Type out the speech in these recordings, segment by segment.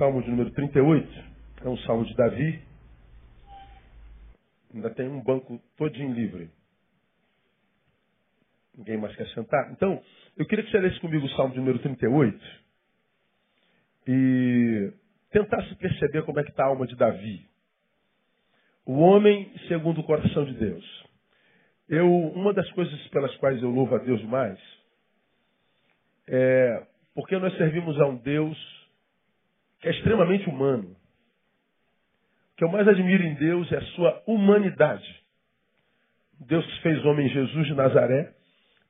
Salmo de número 38, é um salmo de Davi. Ainda tem um banco todinho livre. Ninguém mais quer sentar? Então, eu queria que você lesse comigo o salmo de número 38 e tentasse perceber como é que está a alma de Davi. O homem segundo o coração de Deus. Eu, uma das coisas pelas quais eu louvo a Deus mais é porque nós servimos a um Deus que é extremamente humano. O que eu mais admiro em Deus é a sua humanidade. Deus fez homem Jesus de Nazaré,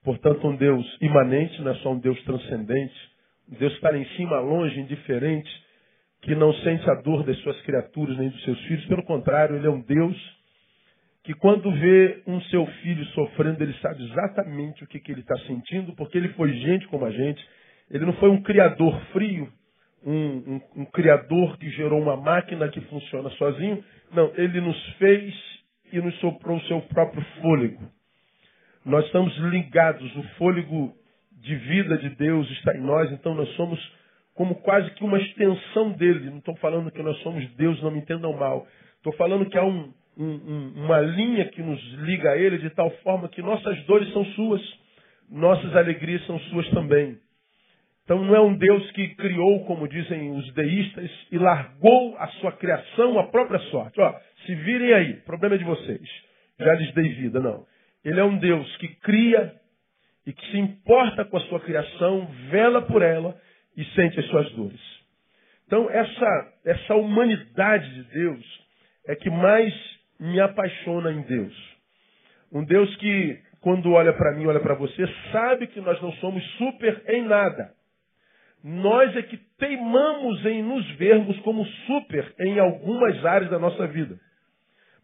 portanto, um Deus imanente, não é só um Deus transcendente, um Deus que está em cima, longe, indiferente, que não sente a dor das suas criaturas nem dos seus filhos, pelo contrário, ele é um Deus que quando vê um seu filho sofrendo, ele sabe exatamente o que, que ele está sentindo, porque ele foi gente como a gente. Ele não foi um criador frio, um, um, um criador que gerou uma máquina que funciona sozinho. Não, ele nos fez e nos soprou o seu próprio fôlego. Nós estamos ligados, o fôlego de vida de Deus está em nós, então nós somos como quase que uma extensão dele. Não estou falando que nós somos Deus, não me entendam mal. Estou falando que há um, um, um, uma linha que nos liga a Ele de tal forma que nossas dores são suas, nossas alegrias são suas também. Então não é um Deus que criou, como dizem os deístas, e largou a sua criação à própria sorte. Ó, se virem aí, problema é de vocês. Já lhes dei vida, não. Ele é um Deus que cria e que se importa com a sua criação, vela por ela e sente as suas dores. Então essa, essa humanidade de Deus é que mais me apaixona em Deus. Um Deus que, quando olha para mim, olha para você, sabe que nós não somos super em nada. Nós é que teimamos em nos vermos como super em algumas áreas da nossa vida.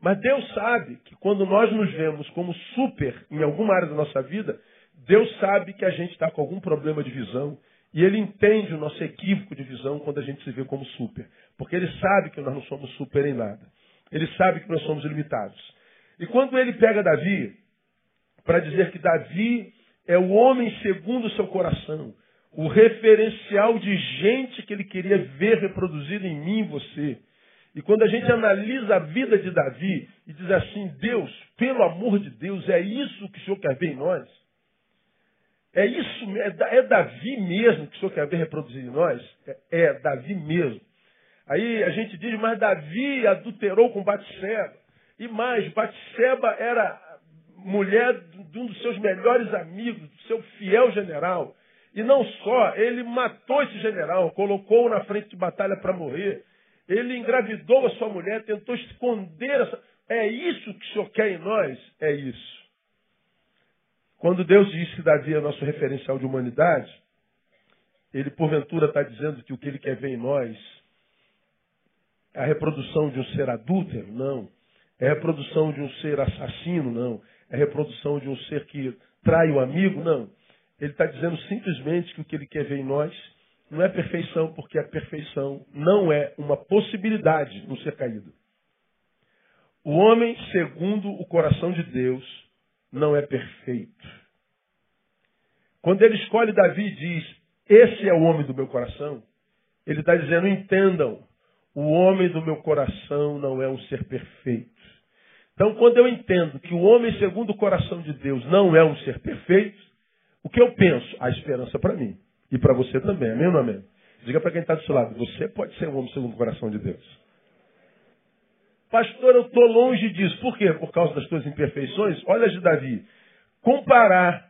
Mas Deus sabe que quando nós nos vemos como super em alguma área da nossa vida, Deus sabe que a gente está com algum problema de visão e Ele entende o nosso equívoco de visão quando a gente se vê como super. Porque Ele sabe que nós não somos super em nada. Ele sabe que nós somos limitados. E quando ele pega Davi, para dizer que Davi é o homem segundo o seu coração, o referencial de gente que ele queria ver reproduzida em mim e você. E quando a gente analisa a vida de Davi e diz assim, Deus, pelo amor de Deus, é isso que o Senhor quer ver em nós? É isso, é, é Davi mesmo que o Senhor quer ver reproduzido em nós? É, é Davi mesmo. Aí a gente diz, mas Davi adulterou com Batseba. E mais, Batseba era mulher de um dos seus melhores amigos, do seu fiel general. E não só, ele matou esse general, colocou-o na frente de batalha para morrer. Ele engravidou a sua mulher, tentou esconder essa. É isso que o Senhor quer em nós? É isso. Quando Deus diz que Davi é nosso referencial de humanidade, ele porventura está dizendo que o que ele quer ver em nós é a reprodução de um ser adúltero? Não. É a reprodução de um ser assassino? Não. É a reprodução de um ser que trai o amigo? Não. Ele está dizendo simplesmente que o que ele quer ver em nós não é perfeição, porque a perfeição não é uma possibilidade no ser caído. O homem, segundo o coração de Deus, não é perfeito. Quando ele escolhe Davi e diz, esse é o homem do meu coração, ele está dizendo, entendam, o homem do meu coração não é um ser perfeito. Então, quando eu entendo que o homem segundo o coração de Deus não é um ser perfeito, o que eu penso? A esperança para mim. E para você também. Amém ou não amém? Diga para quem está do seu lado, você pode ser um homem segundo o coração de Deus. Pastor, eu estou longe disso. Por quê? Por causa das tuas imperfeições? Olha de Davi. Comparar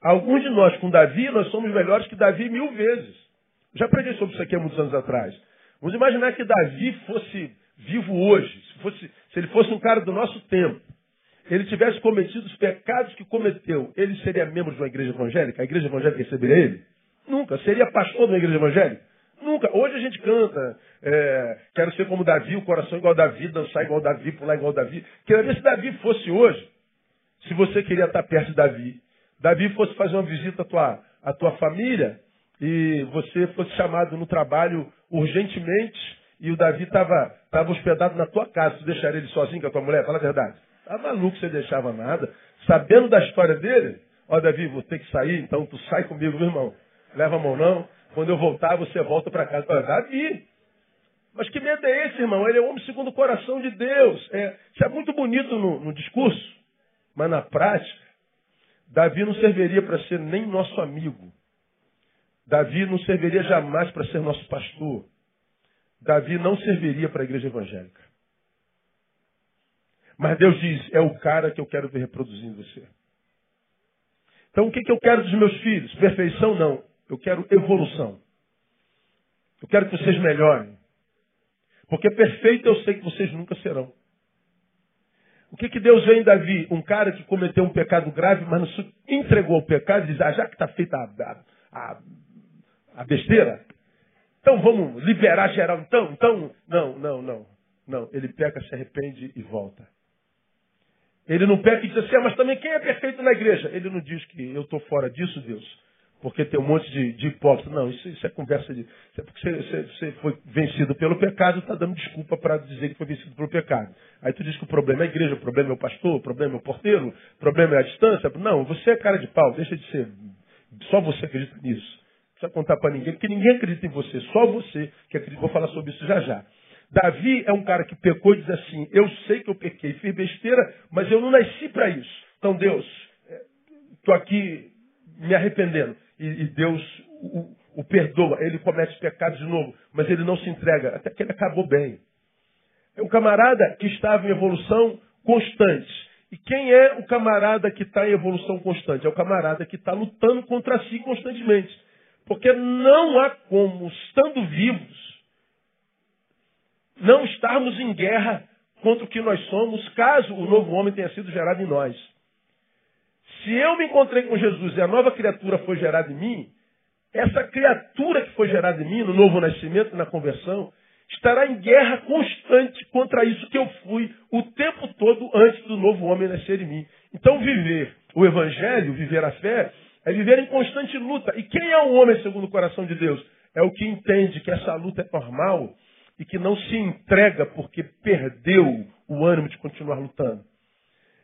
alguns de nós com Davi, nós somos melhores que Davi mil vezes. Já preguei sobre isso aqui há muitos anos atrás. Vamos imaginar que Davi fosse vivo hoje, se, fosse, se ele fosse um cara do nosso tempo, ele tivesse cometido os pecados que cometeu, ele seria membro de uma igreja evangélica? A igreja evangélica receberia ele? Nunca. Seria pastor de uma igreja evangélica? Nunca. Hoje a gente canta, é, quero ser como Davi, o coração igual Davi, dançar igual Davi, pular igual Davi. Queria ver se Davi fosse hoje, se você queria estar perto de Davi. Davi fosse fazer uma visita à tua, à tua família e você fosse chamado no trabalho urgentemente e o Davi estava tava hospedado na tua casa, tu deixaria ele sozinho com a tua mulher? Fala a verdade. Tá maluco, você deixava nada. Sabendo da história dele, ó Davi, vou ter que sair, então tu sai comigo, meu irmão. Leva a mão não. Quando eu voltar, você volta para casa. Olha, Davi, Mas que medo é esse, irmão? Ele é homem segundo o coração de Deus. É, isso é muito bonito no, no discurso, mas na prática, Davi não serviria para ser nem nosso amigo. Davi não serviria jamais para ser nosso pastor. Davi não serviria para a igreja evangélica. Mas Deus diz: é o cara que eu quero ver reproduzindo você. Então o que, que eu quero dos meus filhos? Perfeição? Não. Eu quero evolução. Eu quero que vocês melhorem. Porque perfeito eu sei que vocês nunca serão. O que, que Deus vê em Davi? Um cara que cometeu um pecado grave, mas não entregou o pecado e diz, ah, já que está feita a, a, a, besteira, então vamos liberar geral. Então, então, não, não, não. Não, ele peca, se arrepende e volta. Ele não peca e diz assim, ah, mas também quem é perfeito na igreja? Ele não diz que eu estou fora disso, Deus, porque tem um monte de, de. Não, isso, isso, é conversa de. Isso é porque você, você, você foi vencido pelo pecado, está dando desculpa para dizer que foi vencido pelo pecado. Aí tu diz que o problema é a igreja, o problema é o pastor, o problema é o porteiro, o problema é a distância. Não, você é cara de pau, deixa de ser. Só você acredita nisso. Não precisa contar para ninguém, porque ninguém acredita em você, só você que acredita. Vou falar sobre isso já já. Davi é um cara que pecou e diz assim: Eu sei que eu pequei, fiz besteira, mas eu não nasci para isso. Então, Deus, estou aqui me arrependendo. E, e Deus o, o, perdoa. Ele comete pecado de novo, mas ele não se entrega, até que ele acabou bem. É um camarada que estava em evolução constante. E quem é o camarada que está em evolução constante? É o camarada que está lutando contra si constantemente. Porque não há como, estando vivos, não estarmos em guerra contra o que nós somos, caso o novo homem tenha sido gerado em nós. Se eu me encontrei com Jesus e a nova criatura foi gerada em mim, essa criatura que foi gerada em mim, no novo nascimento, na conversão, estará em guerra constante contra isso que eu fui o tempo todo antes do novo homem nascer em mim. Então, viver o Evangelho, viver a fé, é viver em constante luta. E quem é o homem segundo o coração de Deus? É o que entende que essa luta é normal e que não se entrega porque perdeu o ânimo de continuar lutando.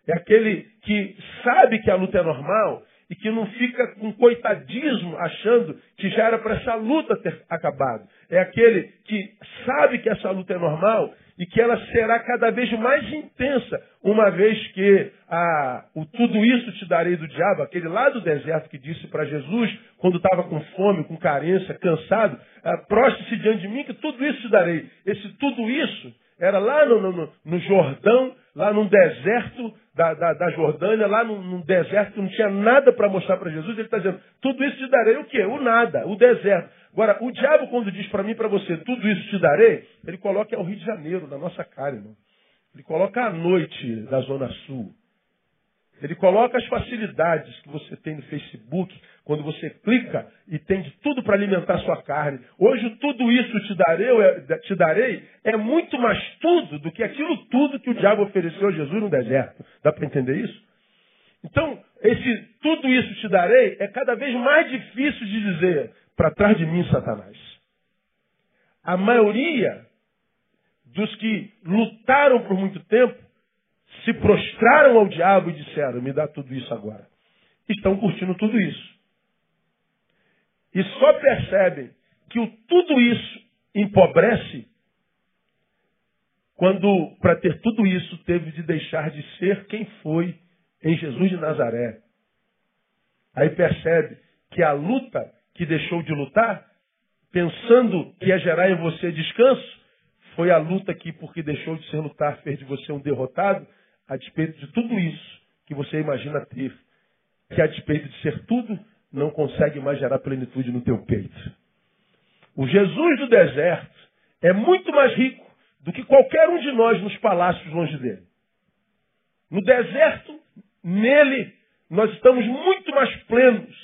É aquele que sabe que a luta é normal e que não fica com coitadismo achando que já era para essa luta ter acabado. É aquele que sabe que essa luta é normal e que ela será cada vez mais intensa, uma vez que ah, o tudo isso te darei do diabo, aquele lá do deserto que disse para Jesus, quando estava com fome, com carência, cansado, ah, proste-se diante de mim que tudo isso te darei. Esse tudo isso era lá no, no, no Jordão, lá num deserto da, da, da Jordânia, lá num, num, deserto que não tinha nada para mostrar para Jesus. Ele está dizendo, tudo isso te darei o quê? O nada, o deserto. Agora, o diabo, quando diz para mim e para você, tudo isso te darei, ele coloca é o Rio de Janeiro, na nossa cara, irmão. Ele coloca a noite da Zona Sul. Ele coloca as facilidades que você tem no Facebook, quando você clica e tem de tudo para alimentar sua carne. Hoje tudo isso te darei, é, te darei é muito mais tudo do que aquilo tudo que o diabo ofereceu a Jesus no deserto. Dá para entender isso? Então, esse tudo isso te darei é cada vez mais difícil de dizer para trás de mim, Satanás. A maioria dos que lutaram por muito tempo se prostraram ao diabo e disseram: Me dá tudo isso agora. Estão curtindo tudo isso. E só percebem que o tudo isso empobrece quando, para ter tudo isso, teve de deixar de ser quem foi em Jesus de Nazaré. Aí percebe que a luta que deixou de lutar, pensando que ia gerar em você descanso, foi a luta que, porque deixou de ser lutar, fez de você um derrotado, a despeito de tudo isso que você imagina ter, que a despeito de ser tudo, não consegue mais gerar plenitude no teu peito. O Jesus do deserto é muito mais rico do que qualquer um de nós nos palácios longe dele. No deserto, nele, nós estamos muito mais plenos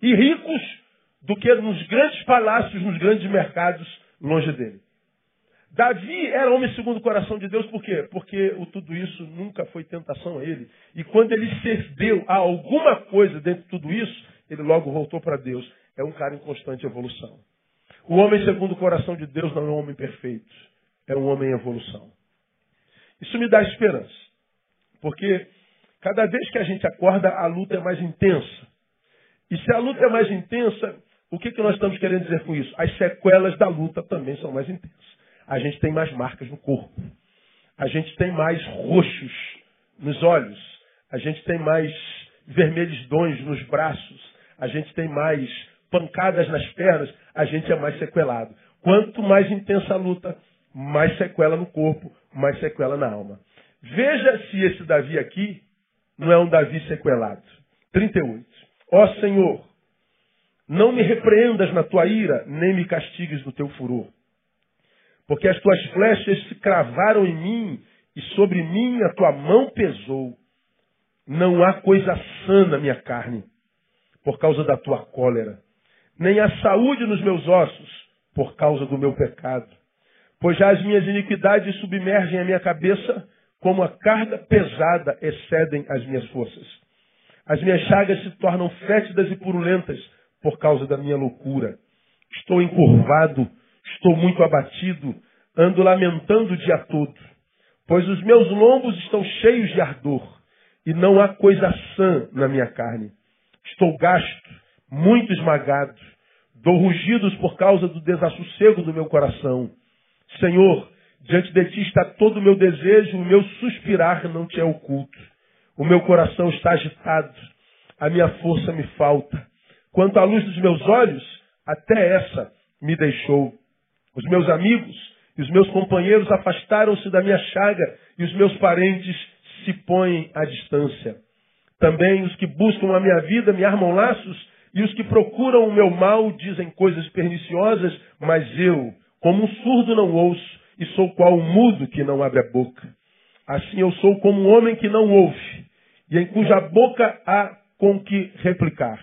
e ricos do que nos grandes palácios, nos grandes mercados longe dele. Davi era homem segundo o coração de Deus, por quê? Porque o tudo isso nunca foi tentação a ele. E quando ele cedeu a alguma coisa dentro de tudo isso, ele logo voltou para Deus. É um cara em constante evolução. O homem segundo o coração de Deus não é um homem perfeito, é um homem em evolução. Isso me dá esperança, porque cada vez que a gente acorda, a luta é mais intensa. E se a luta é mais intensa, o que, que nós estamos querendo dizer com isso? As sequelas da luta também são mais intensas. A gente tem mais marcas no corpo. A gente tem mais roxos nos olhos. A gente tem mais vermelhidões nos braços. A gente tem mais pancadas nas pernas. A gente é mais sequelado. Quanto mais intensa a luta, mais sequela no corpo, mais sequela na alma. Veja se esse Davi aqui não é um Davi sequelado. 38. Ó Senhor, não me repreendas na tua ira, nem me castigues no teu furor. Porque as tuas flechas se cravaram em mim, e sobre mim a tua mão pesou. Não há coisa sã na minha carne, por causa da tua cólera. Nem há saúde nos meus ossos, por causa do meu pecado. Pois já as minhas iniquidades submergem a minha cabeça, como a carga pesada excedem as minhas forças. As minhas chagas se tornam fétidas e purulentas por causa da minha loucura. Estou encurvado, estou muito abatido, ando lamentando o dia todo, pois os meus lombos estão cheios de ardor e não há coisa sã na minha carne. Estou gasto, muito esmagado, dou rugidos por causa do desassossego do meu coração. Senhor, diante de ti está todo o meu desejo, o meu suspirar não te é oculto. O meu coração está agitado, a minha força me falta. Quanto à luz dos meus olhos, até essa me deixou. Os meus amigos e os meus companheiros afastaram-se da minha chaga e os meus parentes se põem à distância. Também os que buscam a minha vida me armam laços e os que procuram o meu mal dizem coisas perniciosas, mas eu, como um surdo, não ouço e sou qual um mudo que não abre a boca. Assim eu sou como um homem que não ouve e em cuja boca há com que replicar.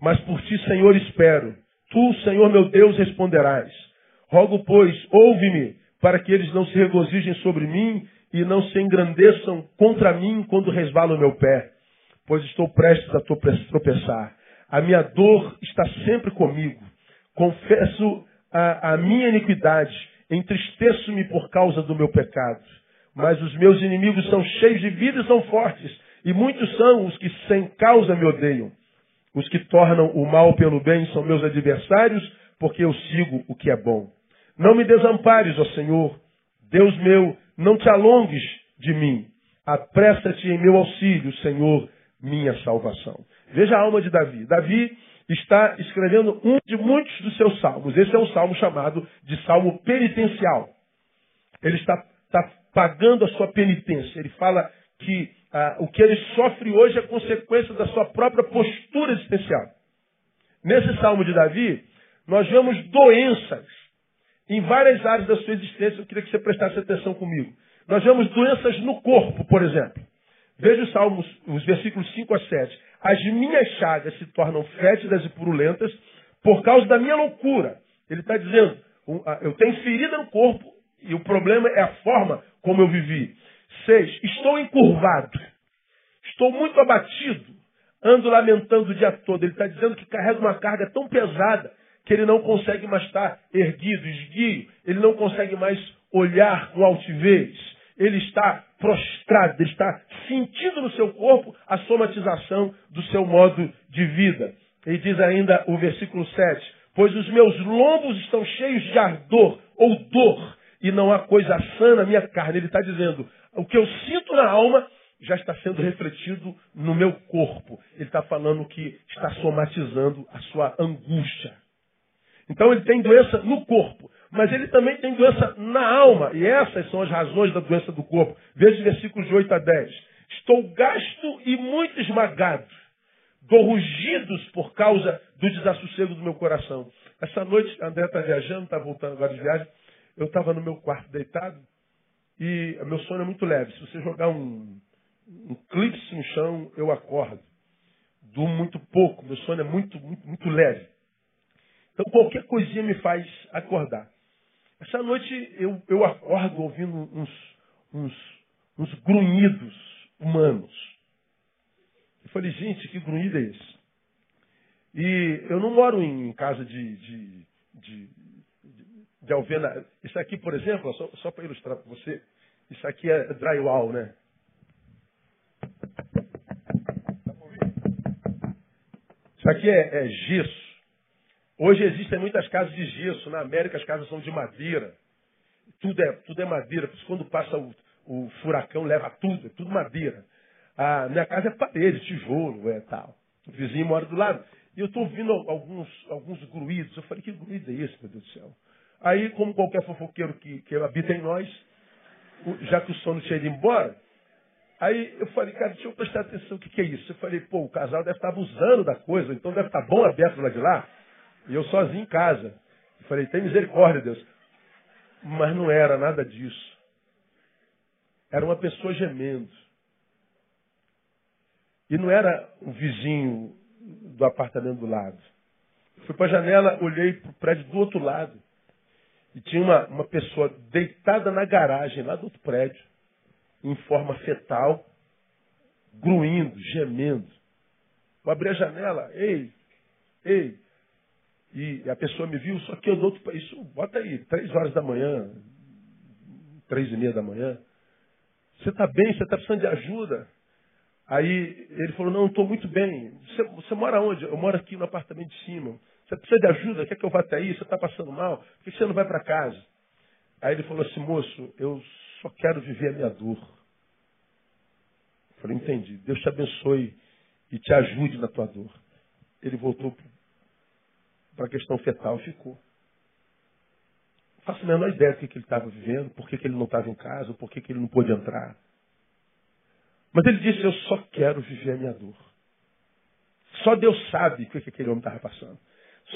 Mas por ti, Senhor, espero. Tu, Senhor meu Deus, responderás. Rogo, pois, ouve-me, para que eles não se regozijem sobre mim e não se engrandeçam contra mim quando resvala o meu pé, pois estou prestes a tropeçar. A minha dor está sempre comigo. Confesso a, a minha iniquidade, entristeço-me por causa do meu pecado. Mas os meus inimigos são cheios de vida e são fortes, e muitos são os que sem causa me odeiam. Os que tornam o mal pelo bem são meus adversários, porque eu sigo o que é bom. Não me desampares, ó Senhor. Deus meu, não te alongues de mim. Apressa-te em meu auxílio, Senhor, minha salvação. Veja a alma de Davi. Davi está escrevendo um de muitos dos seus salmos. Esse é um salmo chamado de salmo penitencial. Ele está, está pagando a sua penitência. Ele fala que ah, o que ele sofre hoje é consequência da sua própria postura existencial. Nesse salmo de Davi, nós vemos doenças em várias áreas da sua existência. Eu queria que você prestasse atenção comigo. Nós vemos doenças no corpo, por exemplo. Veja os salmos, os versículos 5 a 7. As minhas chagas se tornam fétidas e purulentas por causa da minha loucura. Ele está dizendo, eu tenho ferida no corpo e o problema é a forma como eu vivi. 6. Estou encurvado. Estou muito abatido. Ando lamentando o dia todo. Ele está dizendo que carrega uma carga tão pesada que ele não consegue mais estar erguido, esguio. Ele não consegue mais olhar com altivez. Ele está prostrado, ele está sentindo no seu corpo a somatização do seu modo de vida. Ele diz ainda o versículo 7: Pois os meus lombos estão cheios de ardor ou dor, e não há coisa sã na minha carne. Ele está dizendo: o que eu sinto na alma já está sendo refletido no meu corpo. Ele está falando que está somatizando a sua angústia. Então ele tem doença no corpo, mas ele também tem doença na alma. E essas são as razões da doença do corpo. Veja versículos de 8 a 10. Estou gasto e muito esmagado. Dou rugidos por causa do desassossego do meu coração. Essa noite, André está viajando, está voltando agora de viagem. Eu estava no meu quarto deitado e meu sono é muito leve. Se você jogar um, um clipe no chão, eu acordo. Durmo muito pouco, meu sono é muito, muito, muito leve. Então qualquer coisinha me faz acordar. Essa noite eu, eu acordo ouvindo uns, uns, uns grunhidos humanos. Eu falei, gente, que grunhido é esse? E eu não moro em casa de, de, de de alvena. Isso aqui, por exemplo, só, só para ilustrar para você, isso aqui é drywall, né? Isso aqui é, é gesso. Hoje existem muitas casas de gesso. Na América as casas são de madeira. Tudo é, tudo é madeira. Quando passa o, o furacão, leva tudo, é tudo madeira. A minha casa é parede, tijolo, é tal. O vizinho mora do lado. E eu estou ouvindo alguns, alguns gruídos. Eu falei, que gruído é esse, meu Deus do céu? Aí, como qualquer fofoqueiro que, que habita em nós, já que o sono tinha ido embora, aí eu falei, cara, deixa eu prestar atenção, o que, que é isso? Eu falei, pô, o casal deve estar abusando da coisa, então deve estar bom aberto lá de lá, e eu sozinho em casa. Eu falei, tem misericórdia, Deus. Mas não era nada disso. Era uma pessoa gemendo. E não era um vizinho do apartamento do lado. Fui para a janela, olhei para o prédio do outro lado. E tinha uma, uma pessoa deitada na garagem lá do outro prédio, em forma fetal, gruindo, gemendo. Eu abri a janela, ei, ei. E a pessoa me viu, só que eu dou outro isso, bota aí, três horas da manhã, três e meia da manhã. Você está bem, você está precisando de ajuda. Aí ele falou, não, estou muito bem. Você, você, mora onde? Eu moro aqui no apartamento de cima. Você precisa de ajuda? Quer que eu vá até aí? Você está passando mal? Por que você não vai para casa? Aí ele falou assim, moço, eu só quero viver a minha dor. Eu falei, entendi. Deus te abençoe e te ajude na tua dor. Ele voltou para a questão fetal ficou. Não faço a menor ideia do que, que ele estava vivendo, por que, que ele não estava em casa, por que, que ele não pôde entrar. Mas ele disse: Eu só quero viver a minha dor. Só Deus sabe o que aquele homem estava passando.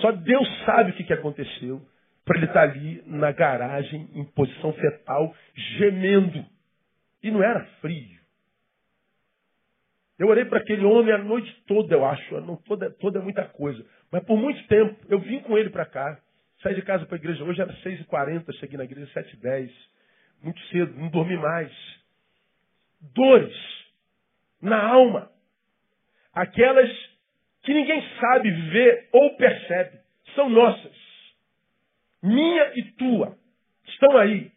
Só Deus sabe o que aconteceu para ele estar ali na garagem, em posição fetal, gemendo. E não era frio. Eu orei para aquele homem a noite toda, eu acho. Não, toda, toda é muita coisa. Mas por muito tempo, eu vim com ele para cá. Saí de casa para a igreja hoje, era 6h40, cheguei na igreja 7h10. Muito cedo, não dormi mais. Dores na alma. Aquelas que ninguém sabe ver ou percebe. São nossas. Minha e tua. Estão aí.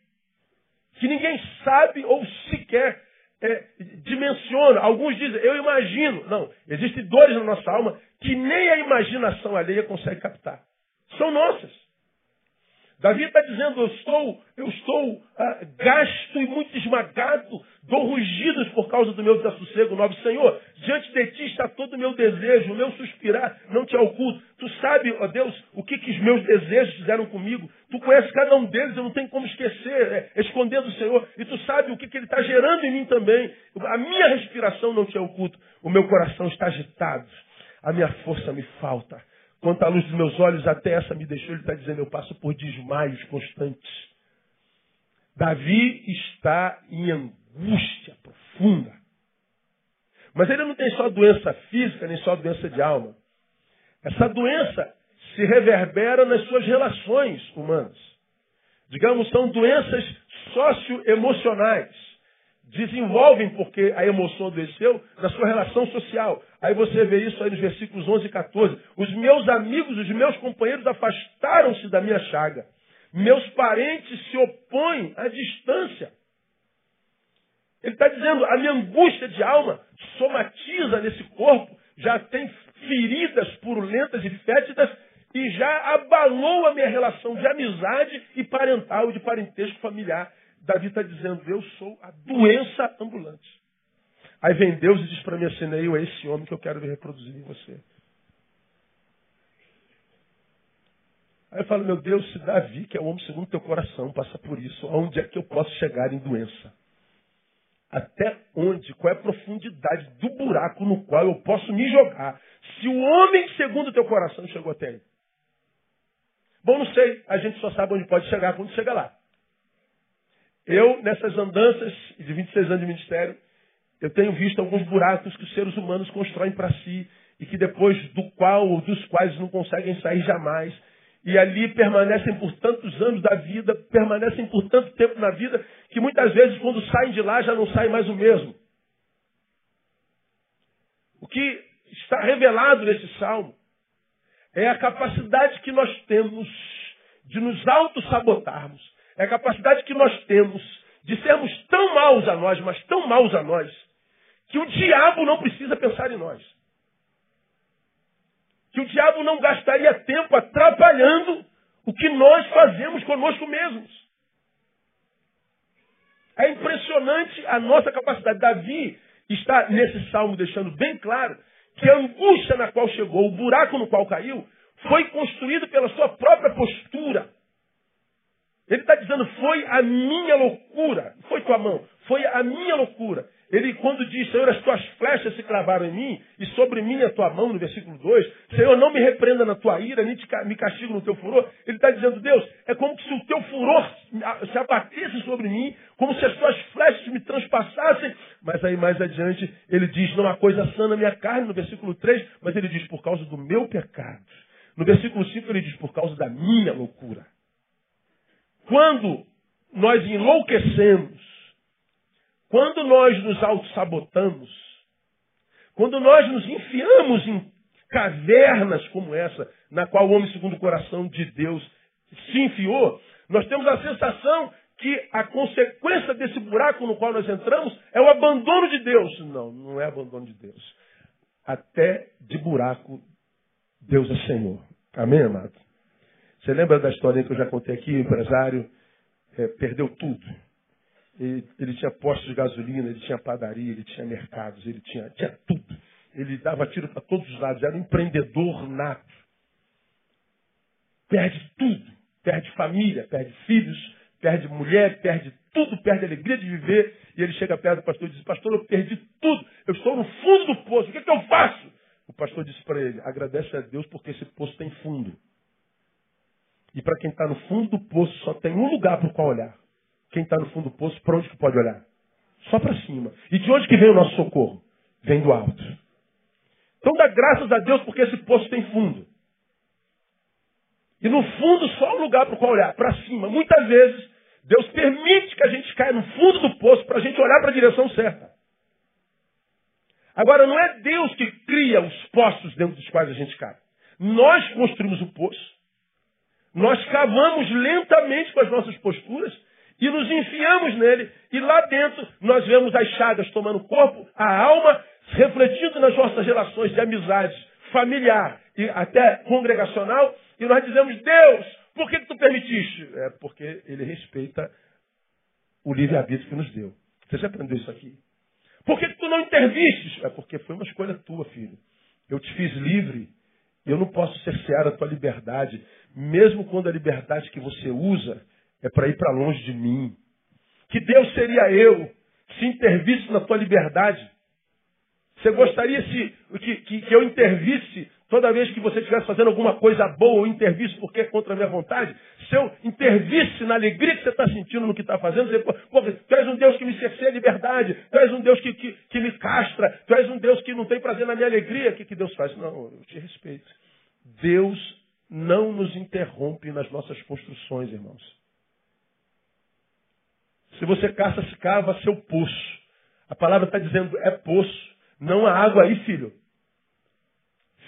Que ninguém sabe ou sequer é, dimensiona. Alguns dizem, eu imagino. Não, existem dores na nossa alma que nem a imaginação alheia consegue captar. São nossas. Davi está dizendo, eu estou, eu estou ah, gasto e muito esmagado, dou rugidos por causa do meu desassossego, nobre Senhor. Diante de ti está todo o meu desejo, o meu suspirar não te oculto. Sabe, ó Deus, o que, que os meus desejos fizeram comigo. Tu conheces cada um deles, eu não tenho como esquecer, é, esconder do Senhor. E tu sabe o que, que Ele está gerando em mim também. A minha respiração não te oculto. O meu coração está agitado. A minha força me falta. Quanto à luz dos meus olhos, até essa me deixou. Ele está dizendo, eu passo por desmaios constantes. Davi está em angústia profunda. Mas ele não tem só doença física, nem só doença de alma. Essa doença se reverbera nas suas relações humanas. Digamos, são doenças socioemocionais desenvolvem porque a emoção desceu na sua relação social. Aí você vê isso aí nos versículos 11 e 14. Os meus amigos, os meus companheiros afastaram-se da minha chaga. Meus parentes se opõem à distância. Ele está dizendo, a minha angústia de alma somatiza nesse corpo, já tem feridas purulentas e fétidas e já abalou a minha relação de amizade e parental, de parentesco familiar. Davi está dizendo, eu sou a doença ambulante. Aí vem Deus e diz para mim assim, é esse homem que eu quero ver reproduzir em você. Aí eu falo, meu Deus, se Davi, que é o homem segundo teu coração, passa por isso, onde é que eu posso chegar em doença? Até onde? Qual é a profundidade do buraco no qual eu posso me jogar? Se o homem segundo teu coração chegou até aí. Bom, não sei. A gente só sabe onde pode chegar quando chega lá. Eu, nessas andanças de 26 anos de ministério, eu tenho visto alguns buracos que os seres humanos constroem para si e que depois do qual ou dos quais não conseguem sair jamais. E ali permanecem por tantos anos da vida, permanecem por tanto tempo na vida, que muitas vezes quando saem de lá já não saem mais o mesmo. O que está revelado nesse salmo é a capacidade que nós temos de nos auto-sabotarmos é a capacidade que nós temos de sermos tão maus a nós, mas tão maus a nós, que o diabo não precisa pensar em nós. Que o diabo não gastaria tempo atrapalhando o que nós fazemos conosco mesmos. É impressionante a nossa capacidade. Davi está nesse salmo deixando bem claro que a angústia na qual chegou, o buraco no qual caiu, foi construído pela sua própria postura. Ele está dizendo, foi a minha loucura. Foi tua mão, foi a minha loucura. Ele, quando diz, Senhor, as tuas flechas se cravaram em mim, e sobre mim a tua mão, no versículo 2, Senhor, não me repreenda na tua ira, nem te, me castigo no teu furor. Ele está dizendo, Deus, é como se o teu furor se abatesse sobre mim, como se as tuas flechas me transpassassem. Mas aí mais adiante, ele diz, não há coisa sã na minha carne, no versículo 3, mas ele diz, por causa do meu pecado. No versículo 5 ele diz, por causa da minha loucura. Quando nós enlouquecemos, quando nós nos auto-sabotamos, quando nós nos enfiamos em cavernas como essa, na qual o homem segundo o coração de Deus se enfiou, nós temos a sensação que a consequência desse buraco no qual nós entramos é o abandono de Deus. Não, não é abandono de Deus. Até de buraco, Deus é Senhor. Amém, amado? Você lembra da história que eu já contei aqui? O empresário é, perdeu tudo. Ele, ele, tinha postos de gasolina, ele tinha padaria, ele tinha mercados, ele tinha, tinha tudo. Ele dava tiro para todos os lados, era um empreendedor nato. Perde tudo. Perde família, perde filhos, perde mulher, perde tudo, perde a alegria de viver. E ele chega perto do pastor e diz, pastor, eu perdi tudo. Eu estou no fundo do poço. O que, é que eu faço? O pastor disse para ele, agradece a Deus porque esse poço tem fundo. E para quem está no fundo do poço, só tem um lugar para o qual olhar. Quem está no fundo do poço, para onde que pode olhar? Só para cima. E de onde que vem o nosso socorro? Vem do alto. Então dá graças a Deus porque esse poço tem fundo. E no fundo, só um lugar para o qual olhar, para cima. Muitas vezes, Deus permite que a gente caia no fundo do poço para a gente olhar para a direção certa. Agora, não é Deus que cria os poços dentro dos quais a gente cai. Nós construímos o poço. Nós cavamos lentamente com as nossas posturas e nos enfiamos nele. E lá dentro nós vemos as chagas tomando corpo, a alma refletindo nas nossas relações de amizade familiar e até congregacional. E nós dizemos, Deus, por que, que tu permitiste? É porque ele respeita o livre-arbítrio que nos deu. Você já aprendeu isso aqui? Por que, que tu não intervistes? É porque foi uma escolha tua, filho. Eu te fiz livre. Eu não posso cercear a tua liberdade mesmo quando a liberdade que você usa é para ir para longe de mim. Que Deus seria eu se intervisse na tua liberdade? Você gostaria se, que, que, que eu intervisse toda vez que você estivesse fazendo alguma coisa boa ou intervisse porque é contra a minha vontade? Se eu intervisse na alegria que você está sentindo no que está fazendo, você, tu és um Deus que me cerceia a liberdade, tu és um Deus que, que, que me castra, tu és um Deus que não tem prazer na minha alegria. O que, que Deus faz? Não, eu te respeito. Deus não nos interrompe nas nossas construções, irmãos. Se você caça, se cava seu poço. A palavra está dizendo é poço. Não há água aí, filho.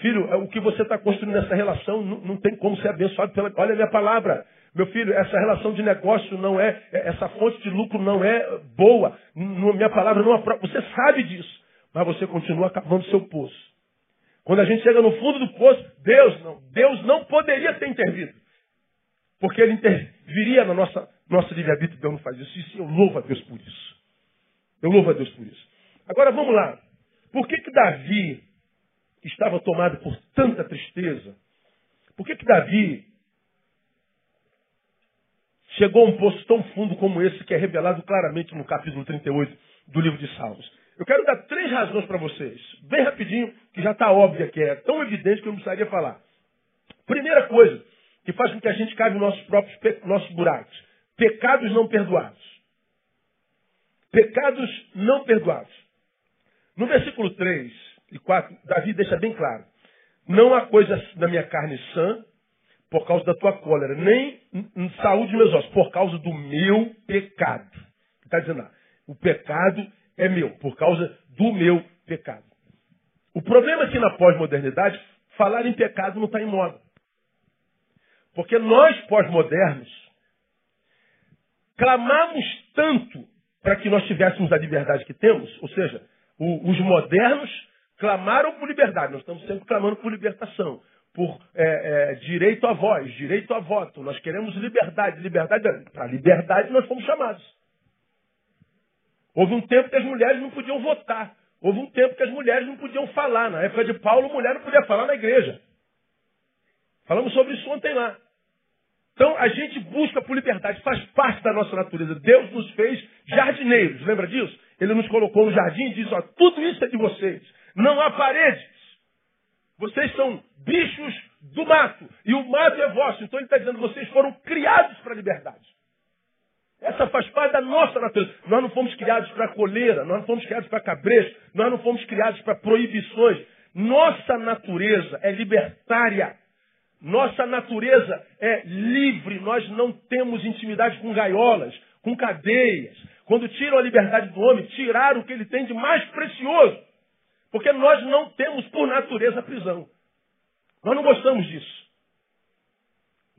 Filho, é o que você está construindo nessa relação não, não, tem como ser abençoado pela. Olha a minha palavra. Meu filho, essa relação de negócio não é, é essa fonte de lucro não é boa. Minha palavra não aprova. Você sabe disso. Mas você continua cavando seu poço. Quando a gente chega no fundo do poço, Deus não, Deus não poderia ter intervido. Porque ele interviria na nossa, nossa livre-arbítrio, Deus não faz isso. Sim, eu louvo a Deus por isso. Eu louvo a Deus por isso. Agora vamos lá. Por que que Davi estava tomado por tanta tristeza? Por que que Davi chegou a um poço tão fundo como esse que é revelado claramente no capítulo 38 do livro de Salmos? Eu quero dar três razões para vocês, bem rapidinho, que já está óbvia, que é tão evidente que eu não precisaria falar. Primeira coisa que faz com que a gente caiba nos nossos próprios nossos buracos: pecados não perdoados. Pecados não perdoados. No versículo 3 e 4, Davi deixa bem claro: Não há coisa na minha carne sã por causa da tua cólera, nem em saúde meus ossos, por causa do meu pecado. Está dizendo lá, o pecado é meu, por causa do meu pecado. O problema é que na pós-modernidade, falar em pecado não está em moda. Porque nós, pós-modernos, clamamos tanto para que nós tivéssemos a liberdade que temos, ou seja, o, os modernos clamaram por liberdade, nós estamos sempre clamando por libertação, por é, é, direito à voz, direito a voto, nós queremos liberdade, liberdade, para liberdade nós fomos chamados. Houve um tempo que as mulheres não podiam votar. Houve um tempo que as mulheres não podiam falar. Na época de Paulo, mulher não podia falar na igreja. Falamos sobre isso ontem lá. Então, a gente busca por liberdade, faz parte da nossa natureza. Deus nos fez jardineiros, lembra disso? Ele nos colocou no jardim e diz, ó, tudo isso é de vocês. Não há paredes. Vocês são bichos do mato. E o mato é vosso. Então ele está dizendo, vocês foram criados para a liberdade. Essa faz parte da nossa natureza. Nós não fomos criados para coleira, nós não fomos criados para cabresto, nós não fomos criados para proibições. Nossa natureza é libertária. Nossa natureza é livre, nós não temos intimidade com gaiolas, com cadeias. Quando tiram a liberdade do homem, tiraram o que ele tem de mais precioso. Porque nós não temos por natureza prisão. Nós não gostamos disso.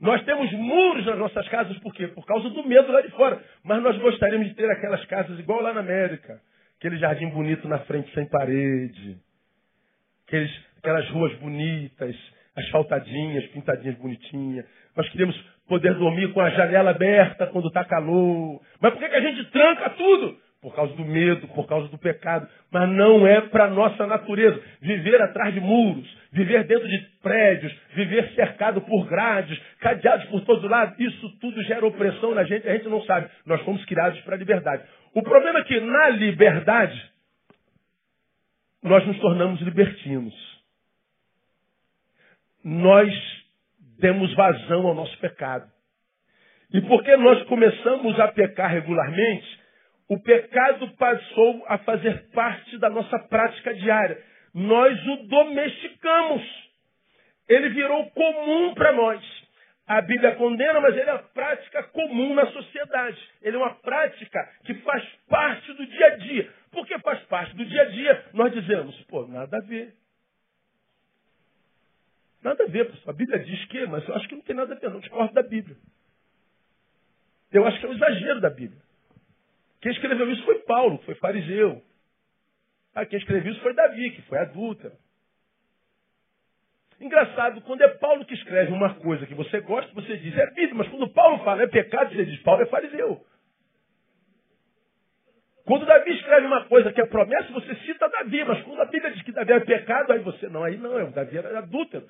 Nós temos muros nas nossas casas, por quê? Por causa do medo lá de fora. Mas nós gostaríamos de ter aquelas casas igual lá na América. Aquele jardim bonito na frente sem parede. Aqueles, aquelas ruas bonitas asfaltadinhas, pintadinhas bonitinhas. Nós queremos poder dormir com a janela aberta quando está calor. Mas por que, que a gente tranca tudo? Por causa do medo, por causa do pecado. Mas não é para nossa natureza. Viver atrás de muros, viver dentro de prédios, viver cercado por grades, cadeados por todo lado, isso tudo gera opressão na gente, a gente não sabe. Nós fomos criados para a liberdade. O problema é que na liberdade, nós nos tornamos libertinos nós demos vazão ao nosso pecado. E porque nós começamos a pecar regularmente, o pecado passou a fazer parte da nossa prática diária. Nós o domesticamos. Ele virou comum para nós. A Bíblia condena, mas ele é uma prática comum na sociedade. Ele é uma prática que faz parte do dia a dia. Por que faz parte do dia a dia? Nós dizemos, pô, nada a ver. Nada a ver. A Bíblia diz que, mas eu acho que não tem nada a ver, não discordo da Bíblia. Eu acho que é um exagero da Bíblia. Quem escreveu isso foi Paulo, que foi fariseu. Ah, quem escreveu isso foi Davi, que foi adúltero. Engraçado, quando é Paulo que escreve uma coisa que você gosta, você diz é Bíblia, mas quando Paulo fala é pecado, você diz Paulo é fariseu. Quando Davi escreve uma coisa que é promessa, você cita Davi, mas quando a Bíblia diz que Davi é pecado, aí você, não, aí não, é Davi era adúltero.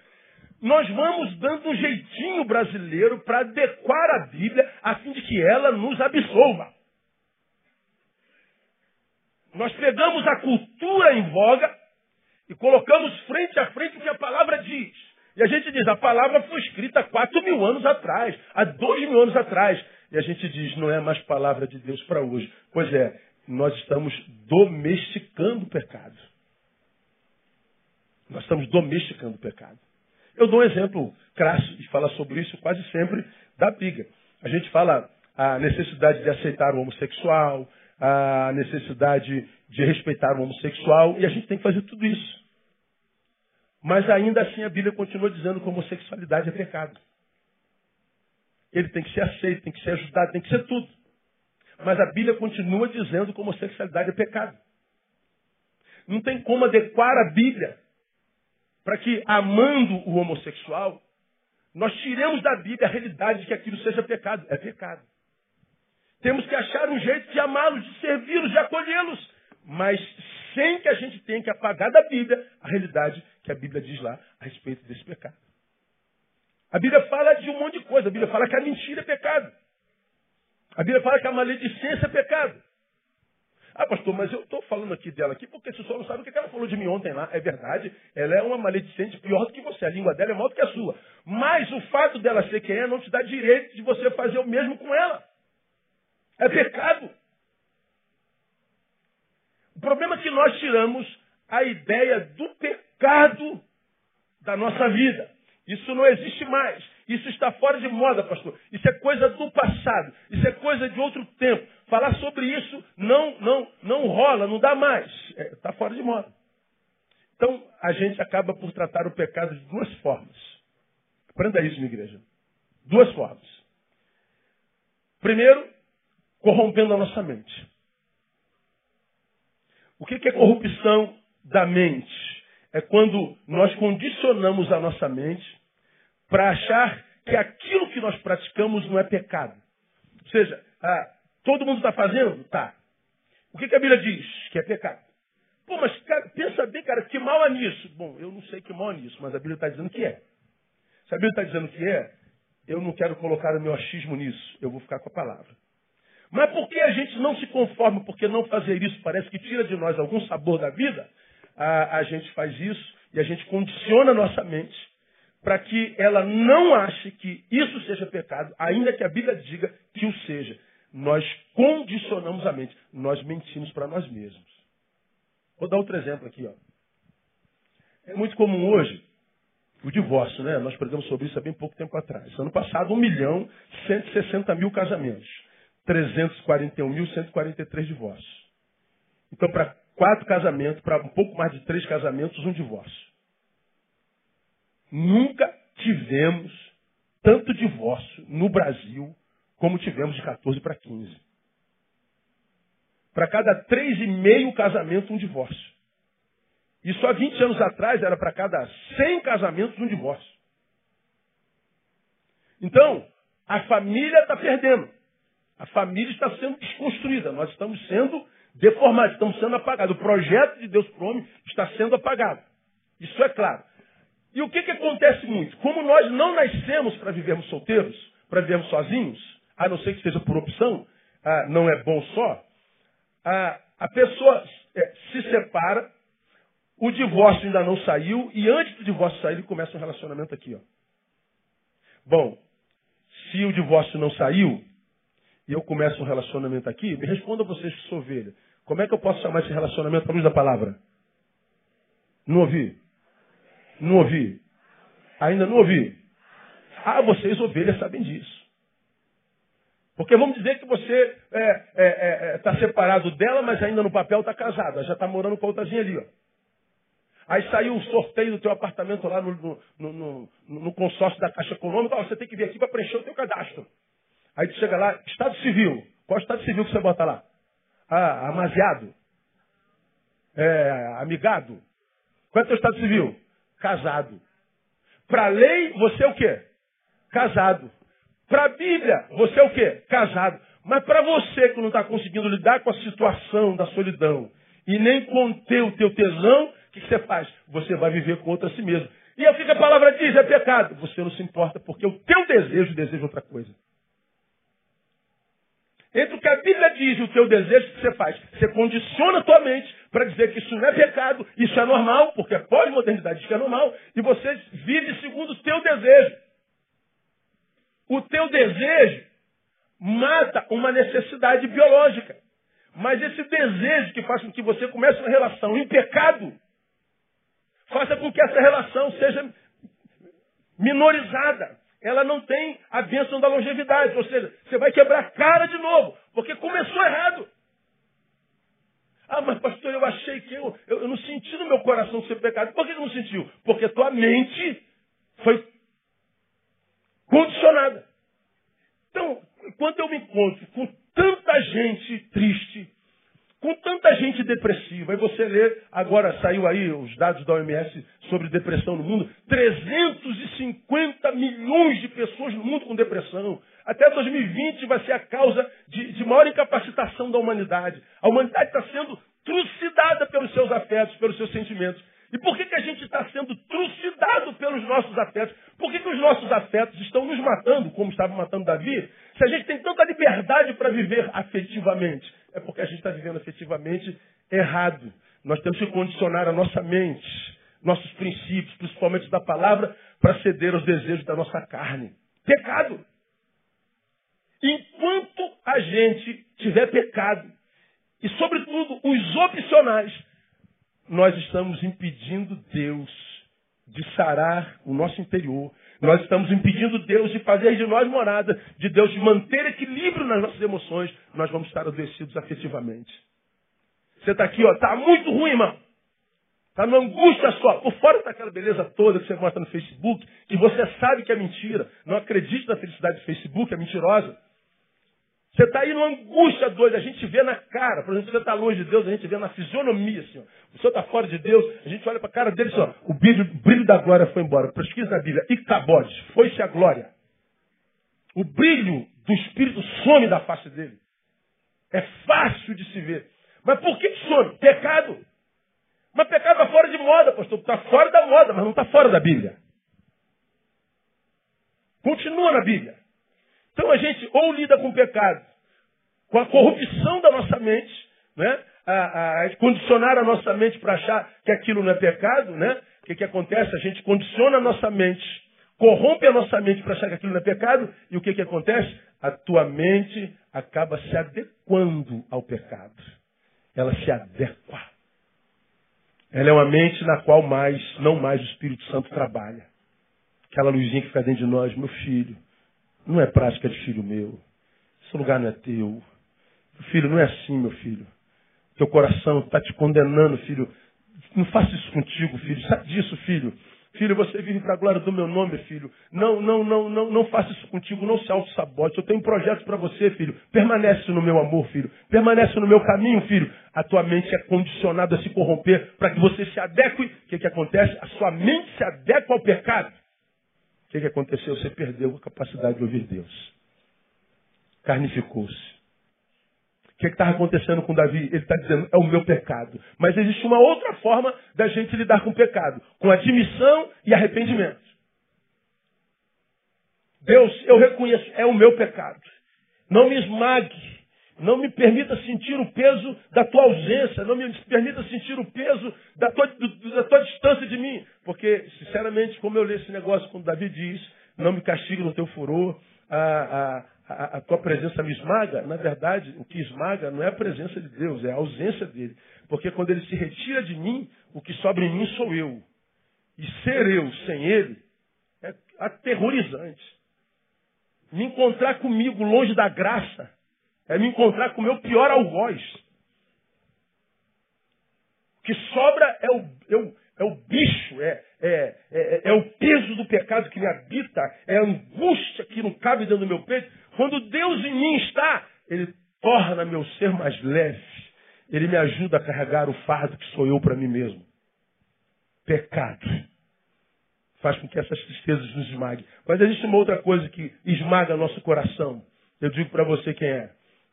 Nós vamos dando um jeitinho brasileiro para adequar a Bíblia a fim de que ela nos absolva. Nós pegamos a cultura em voga e colocamos frente a frente o que a palavra diz. E a gente diz, a palavra foi escrita há quatro mil anos atrás, há dois mil anos atrás. E a gente diz, não é mais palavra de Deus para hoje. Pois é, nós estamos domesticando o pecado. Nós estamos domesticando o pecado. Eu dou um exemplo crasso e fala sobre isso quase sempre da briga. A gente fala a necessidade de aceitar o homossexual, a necessidade de respeitar o homossexual, e a gente tem que fazer tudo isso. Mas ainda assim a Bíblia continua dizendo que a homossexualidade é pecado. Ele tem que ser aceito, tem que ser ajudado, tem que ser tudo. Mas a Bíblia continua dizendo que a homossexualidade é pecado. Não tem como adequar a Bíblia para que, amando o homossexual, nós tiremos da Bíblia a realidade de que aquilo seja pecado. É pecado. Temos que achar um jeito de amá-los, de servi-los, de acolhê-los, mas sem que a gente tenha que apagar da Bíblia a realidade que a Bíblia diz lá a respeito desse pecado. A Bíblia fala de um monte de coisa. A Bíblia fala que a mentira é pecado. A Bíblia fala que a maledicência é pecado. Ah, pastor, mas eu estou falando aqui dela aqui porque você só não sabe o que ela falou de mim ontem lá. É verdade, ela é uma maledicente pior do que você. A língua dela é maior do que a sua. Mas o fato dela ser quem é não te dá direito de você fazer o mesmo com ela. É pecado. O problema é que nós tiramos a ideia do pecado da nossa vida. Isso não existe mais. Isso está fora de moda, pastor. Isso é coisa do passado. Isso é coisa de outro tempo. Falar sobre isso rola, não dá mais. Está é, tá fora de moda. Então, a gente acaba por tratar o pecado de duas formas. Aprenda isso, minha igreja. Duas formas. Primeiro, corrompendo a nossa mente. O que é corrupção da mente? É quando nós condicionamos a nossa mente para achar que aquilo que nós praticamos não é pecado. Ou seja, ah, todo mundo está fazendo? Tá. O que, que a Bíblia diz? Que é pecado. Pô, mas cara, pensa bem, cara, que mal é nisso? Bom, eu não sei que mal é nisso, mas a Bíblia está dizendo que é. Se a Bíblia está dizendo que é, eu não quero colocar o meu achismo nisso. Eu vou ficar com a palavra. Mas por que a gente não se conforma? Porque não fazer isso parece que tira de nós algum sabor da vida. A, a gente faz isso e a gente condiciona a nossa mente para que ela não ache que isso seja pecado, ainda que a Bíblia diga que o seja. Nós condicionamos a mente, nós mentimos para nós mesmos. Vou dar outro exemplo aqui. Ó. É muito comum hoje o divórcio, né? Nós pregamos sobre isso há bem pouco tempo atrás. Ano passado, 1 milhão 160 mil casamentos. 341.143 divórcios. Então, para quatro casamentos, para um pouco mais de três casamentos, um divórcio. Nunca tivemos tanto divórcio no Brasil como tivemos de 14 para 15. Para cada três e meio casamento, um divórcio. E só 20 anos atrás era para cada 100 casamentos, um divórcio. Então, a família está perdendo. A família está sendo desconstruída. Nós estamos sendo deformados, estamos sendo apagados. O projeto de Deus para o homem está sendo apagado. Isso é claro. E o que, que acontece muito? Como nós não nascemos para vivermos solteiros, para vivermos sozinhos, a não ser que seja por opção, ah, não é bom só, ah, a pessoa é, se separa, o divórcio ainda não saiu, e antes do divórcio sair, ele começa um relacionamento aqui. Ó. Bom, se o divórcio não saiu, e eu começo um relacionamento aqui, me responda vocês que sou ovelha. Como é que eu posso chamar esse relacionamento à luz da palavra? Não ouvi? Não ouvi? Ainda não ouvi? Ah, vocês ovelhas sabem disso. Porque vamos dizer que você está é, é, é, é tá separado dela, mas ainda no papel está casado. Já está morando com a outrazinha ali. Ó. Aí saiu o sorteio do teu apartamento lá no, no, no, no consórcio da Caixa Econômica. Ó, você tem que vir aqui para preencher o teu cadastro. Aí tu chega lá, Estado Civil. Qual Estado Civil que você bota lá? Ah, amaziado. É, amigado. Qual é o teu Estado Civil? Casado. Para lei, você é o quê? Casado. Para a Bíblia, você é o quê? Casado. Mas para você que não está conseguindo lidar com a situação da solidão e nem conter o teu tesão, o que você faz? Você vai viver com outro a si mesmo. E o que a palavra diz? É pecado. Você não se importa porque o teu desejo deseja outra coisa. Entre o que a Bíblia diz e o teu desejo, o que você faz? Você condiciona a tua mente para dizer que isso não é pecado, isso é normal, porque a pós-modernidade diz que é normal, e você vive segundo o teu desejo. O teu desejo mata uma necessidade biológica. Mas esse desejo que faz com que você comece uma relação em pecado, faça com que essa relação seja minorizada. Ela não tem a bênção da longevidade. Ou seja, você vai quebrar a cara de novo, porque começou errado. Ah, mas pastor, eu achei que eu, eu, eu não senti no meu coração ser pecado. Por que não sentiu? Porque tua mente foi condicionada. Então, quando eu me encontro com tanta gente triste, com tanta gente depressiva, e você lê, agora saiu aí os dados da OMS sobre depressão no mundo, 350 milhões de pessoas no mundo com depressão. Até 2020 vai ser a causa de, de maior incapacitação da humanidade. A humanidade está sendo trucidada pelos seus afetos, pelos seus sentimentos. E por que, que a gente está sendo trucidado pelos nossos afetos? Por que, que os nossos afetos estão nos matando, como estavam matando Davi, se a gente tem tanta liberdade para viver afetivamente? É porque a gente está vivendo afetivamente errado. Nós temos que condicionar a nossa mente, nossos princípios, principalmente da palavra, para ceder aos desejos da nossa carne. Pecado. Enquanto a gente tiver pecado, e sobretudo os opcionais, nós estamos impedindo Deus de sarar o nosso interior. Nós estamos impedindo Deus de fazer de nós morada, de Deus de manter equilíbrio nas nossas emoções. Nós vamos estar adoecidos afetivamente. Você está aqui, ó, está muito ruim, irmão. Está numa angústia só. Por fora está aquela beleza toda que você mostra no Facebook, que você sabe que é mentira. Não acredite na felicidade do Facebook, é mentirosa. Você está aí numa angústia doida, a gente vê na cara. Por exemplo, você está longe de Deus, a gente vê na fisionomia, assim, O senhor está fora de Deus, a gente olha para a cara dele assim, o brilho, o brilho da glória foi embora. Pesquisa na Bíblia, Icabode, foi-se a glória. O brilho do Espírito some da face dele. É fácil de se ver. Mas por que some? Pecado. Mas pecado está fora de moda, pastor. Está fora da moda, mas não está fora da Bíblia. Continua na Bíblia. Então a gente ou lida com o pecado, com a corrupção da nossa mente, né? A, a condicionar a nossa mente para achar que aquilo não é pecado, né? O que, que acontece? A gente condiciona a nossa mente, corrompe a nossa mente para achar que aquilo não é pecado, e o que, que acontece? A tua mente acaba se adequando ao pecado. Ela se adequa. Ela é uma mente na qual mais, não mais o Espírito Santo trabalha. Aquela luzinha que fica dentro de nós, meu filho, não é prática de filho meu. Esse lugar não é teu. Filho, não é assim, meu filho. Teu coração está te condenando, filho. Não faça isso contigo, filho. Sabe disso, filho. Filho, você vive para a glória do meu nome, filho. Não, não, não, não, não faça isso contigo, não se auto-sabote. Eu tenho projetos para você, filho. Permanece no meu amor, filho. Permanece no meu caminho, filho. A tua mente é condicionada a se corromper para que você se adeque. O que, que acontece? A sua mente se adequa ao pecado. O que, que aconteceu? Você perdeu a capacidade de ouvir Deus. Carnificou-se. O que estava acontecendo com Davi? Ele está dizendo, é o meu pecado. Mas existe uma outra forma da gente lidar com o pecado. Com admissão e arrependimento. Deus, eu reconheço, é o meu pecado. Não me esmague. Não me permita sentir o peso da tua ausência. Não me permita sentir o peso da tua, da tua distância de mim. Porque, sinceramente, como eu li esse negócio quando Davi diz, não me castigue no teu furor, a, a, a, tua presença me esmaga. Na verdade, o que esmaga não é a presença de Deus, é a ausência dele. Porque quando ele se retira de mim, o que sobra em mim sou eu. E ser eu sem ele é aterrorizante. Me encontrar comigo longe da graça é me encontrar com o meu pior algoz. O que sobra é o, é o, é o bicho, é, é, é, é, o peso do pecado que me habita, é a angústia que não cabe dentro do meu peito. Quando Deus em mim está, Ele torna meu ser mais leve. Ele me ajuda a carregar o fardo que sou eu para mim mesmo. Pecado. Faz com que essas tristezas nos esmaguem. Mas existe uma outra coisa que esmaga nosso coração. Eu digo para você quem é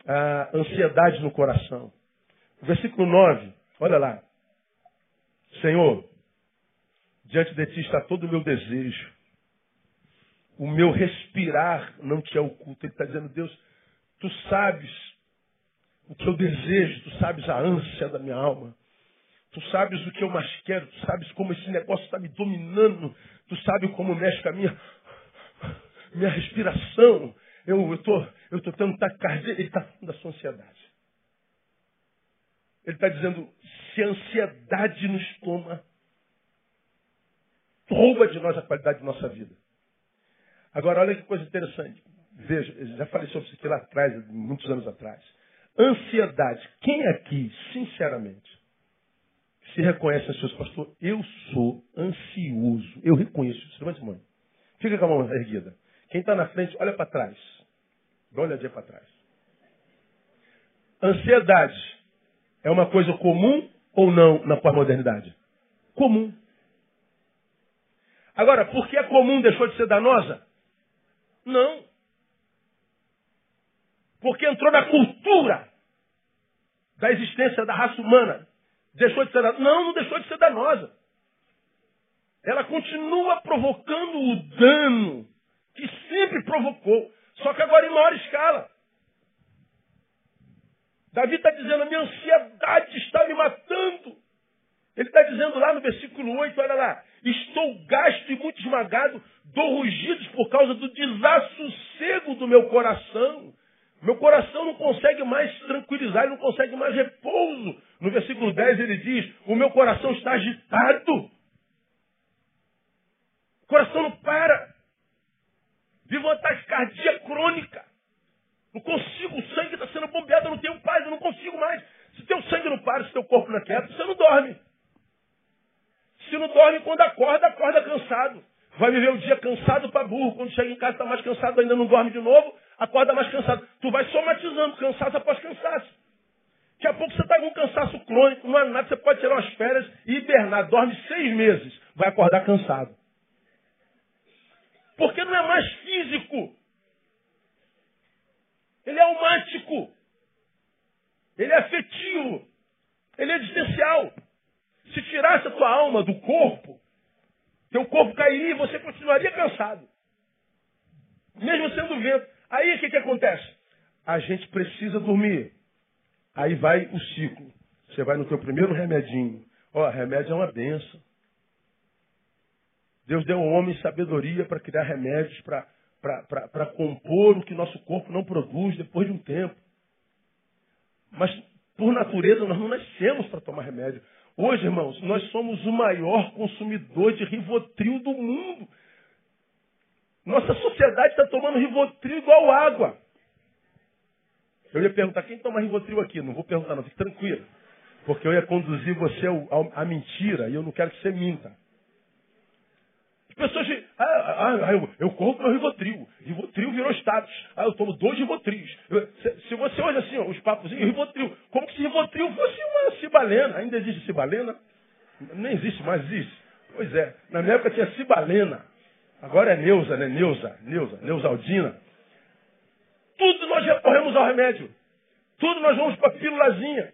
a ansiedade no coração. Versículo 9, olha lá. Senhor, diante de ti está todo o meu desejo. O meu respirar não te é oculto. Ele está dizendo, Deus, tu sabes o que eu desejo, tu sabes a ânsia da minha alma. Tu sabes o que eu mais quero, tu sabes como esse negócio está me dominando, tu sabes como mexe com a minha, minha respiração. Eu estou eu tô tendo taquicardia. Ele está falando da sua ansiedade. Ele está dizendo, se a ansiedade nos toma, rouba de nós a qualidade de nossa vida. Agora, olha que coisa interessante. Veja, já falei sobre isso aqui lá atrás, muitos anos atrás. Ansiedade. Quem aqui, sinceramente, se reconhece seus pastor, eu sou ansioso. Eu reconheço isso. Levante a mão. Fica com a mão erguida. Quem está na frente, olha para trás. Dá uma olhadinha para trás. Ansiedade é uma coisa comum ou não na pós-modernidade? Comum. Agora, por que é comum deixou de ser danosa? Não. Porque entrou na cultura da existência da raça humana. Deixou de ser danosa? Não, não deixou de ser danosa. Ela continua provocando o dano que sempre provocou. Só que agora em maior escala. Davi está dizendo, a minha ansiedade está me matando. Ele está dizendo lá no versículo 8, olha lá, estou gasto e muito esmagado, dou rugidos por causa do desassossego do meu coração. Meu coração não consegue mais tranquilizar, ele não consegue mais repouso. No versículo 10 ele diz, o meu coração está agitado. O coração não para. Vivo uma taquicardia crônica. Não consigo, o sangue está sendo bombeado, eu não tenho paz, eu não consigo mais. Se teu sangue não para, se teu corpo não é quieto, você não dorme. Se não dorme, quando acorda, acorda cansado. Vai viver o dia cansado para burro. Quando chega em casa, está mais cansado, ainda não dorme de novo, acorda mais cansado. Tu vai somatizando cansaço após cansaço. Daqui a pouco você está com um cansaço crônico, não há nada, você pode tirar umas férias e hibernar. Dorme seis meses, vai acordar cansado. Porque não é mais físico. Ele é almático. Ele é afetivo. Ele é existencial. Se tirasse a tua alma do corpo, teu corpo cairia e você continuaria cansado. Mesmo sendo vento. Aí o que, que acontece? A gente precisa dormir. Aí vai o ciclo. Você vai no teu primeiro remedinho. Ó, remédio é uma benção. Deus deu ao homem sabedoria para criar remédios para compor o que nosso corpo não produz depois de um tempo. Mas, por natureza, nós não nascemos para tomar remédio. Hoje, irmãos, nós somos o maior consumidor de Rivotril do mundo. Nossa sociedade está tomando Rivotril igual água. Eu ia perguntar, quem toma Rivotril aqui? Não vou perguntar não, fique tranquilo. Porque eu ia conduzir você à mentira e eu não quero que você minta. Pessoas dizem, ah, ah, ah, eu, eu corro para o Rivotril. Rivotril virou status. Ah, eu tomo dois Rivotrios. Se, se, você olha assim, ó, os papos, Rivotril, como se Rivotril fosse uma cibalena. Ainda existe cibalena? Nem existe mais, existe. Pois é, na minha época tinha cibalena. Agora é Neuza, né? Neuza, Neuza, Neusaldina. Tudo nós recorremos ao remédio. Tudo nós vamos para a pílulazinha.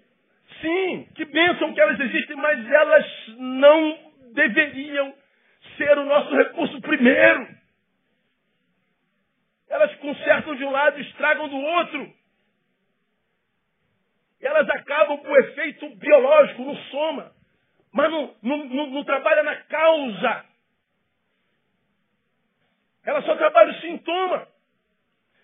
Sim, que bênção que elas existem, mas elas não deveriam ser o nosso recurso primeiro. Elas consertam de um lado e estragam do outro. Elas acabam com o efeito biológico, no soma, mas não, não, não, não trabalha na causa. Ela só trabalha o sintoma.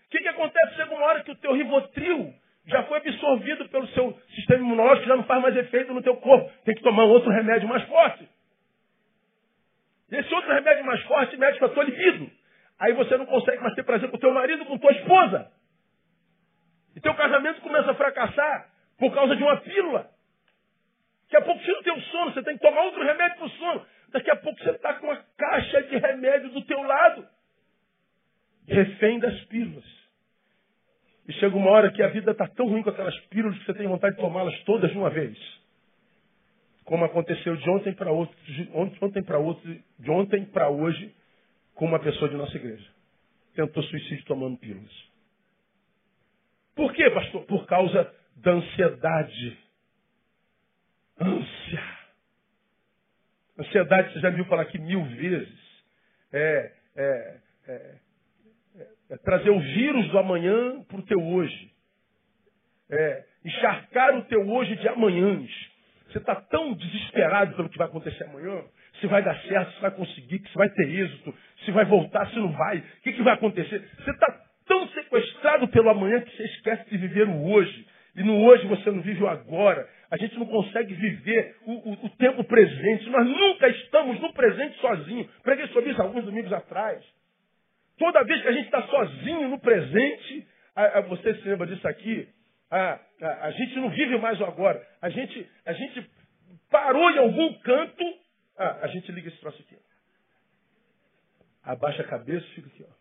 O que, que acontece? Chega uma hora que o teu rivotril já foi absorvido pelo seu sistema imunológico, já não faz mais efeito no teu corpo. Tem que tomar outro remédio mais forte. Esse outro remédio mais forte mexe com a tua libido. Aí você não consegue mais ter prazer com teu marido, com tua esposa. E teu casamento começa a fracassar por causa de uma pílula. Daqui a pouco tira o teu sono, você tem que tomar outro remédio para o sono. Daqui a pouco você está com uma caixa de remédio do teu lado. Refém das pílulas. E chega uma hora que a vida está tão ruim com aquelas pílulas que você tem vontade de tomá-las todas de uma vez como aconteceu de ontem para outro, de ontem para outro, de ontem para hoje, com uma pessoa de nossa igreja. Tentou suicídio tomando pílulas. Por quê, pastor? Por causa da ansiedade. Ânsia. Ansiedade, você já viu falar aqui mil vezes. É, é, é, é trazer o vírus do amanhã para o teu hoje. É encharcar o teu hoje de amanhãs. Você está tão desesperado pelo que vai acontecer amanhã, se vai dar certo, se vai conseguir, se vai ter êxito, se vai voltar, se não vai, o que, que vai acontecer. Você está tão sequestrado pelo amanhã que você esquece de viver o hoje. E no hoje você não vive o agora. A gente não consegue viver o, o, o tempo presente. Nós nunca estamos no presente sozinho. Preguei sobre isso alguns domingos atrás. Toda vez que a gente está sozinho no presente, a, a, você se lembra disso aqui? A, a, a, gente não vive mais o agora. A gente, a gente parou em algum canto. A gente liga esse troço aqui. Abaixa a cabeça e fica aqui. Ó.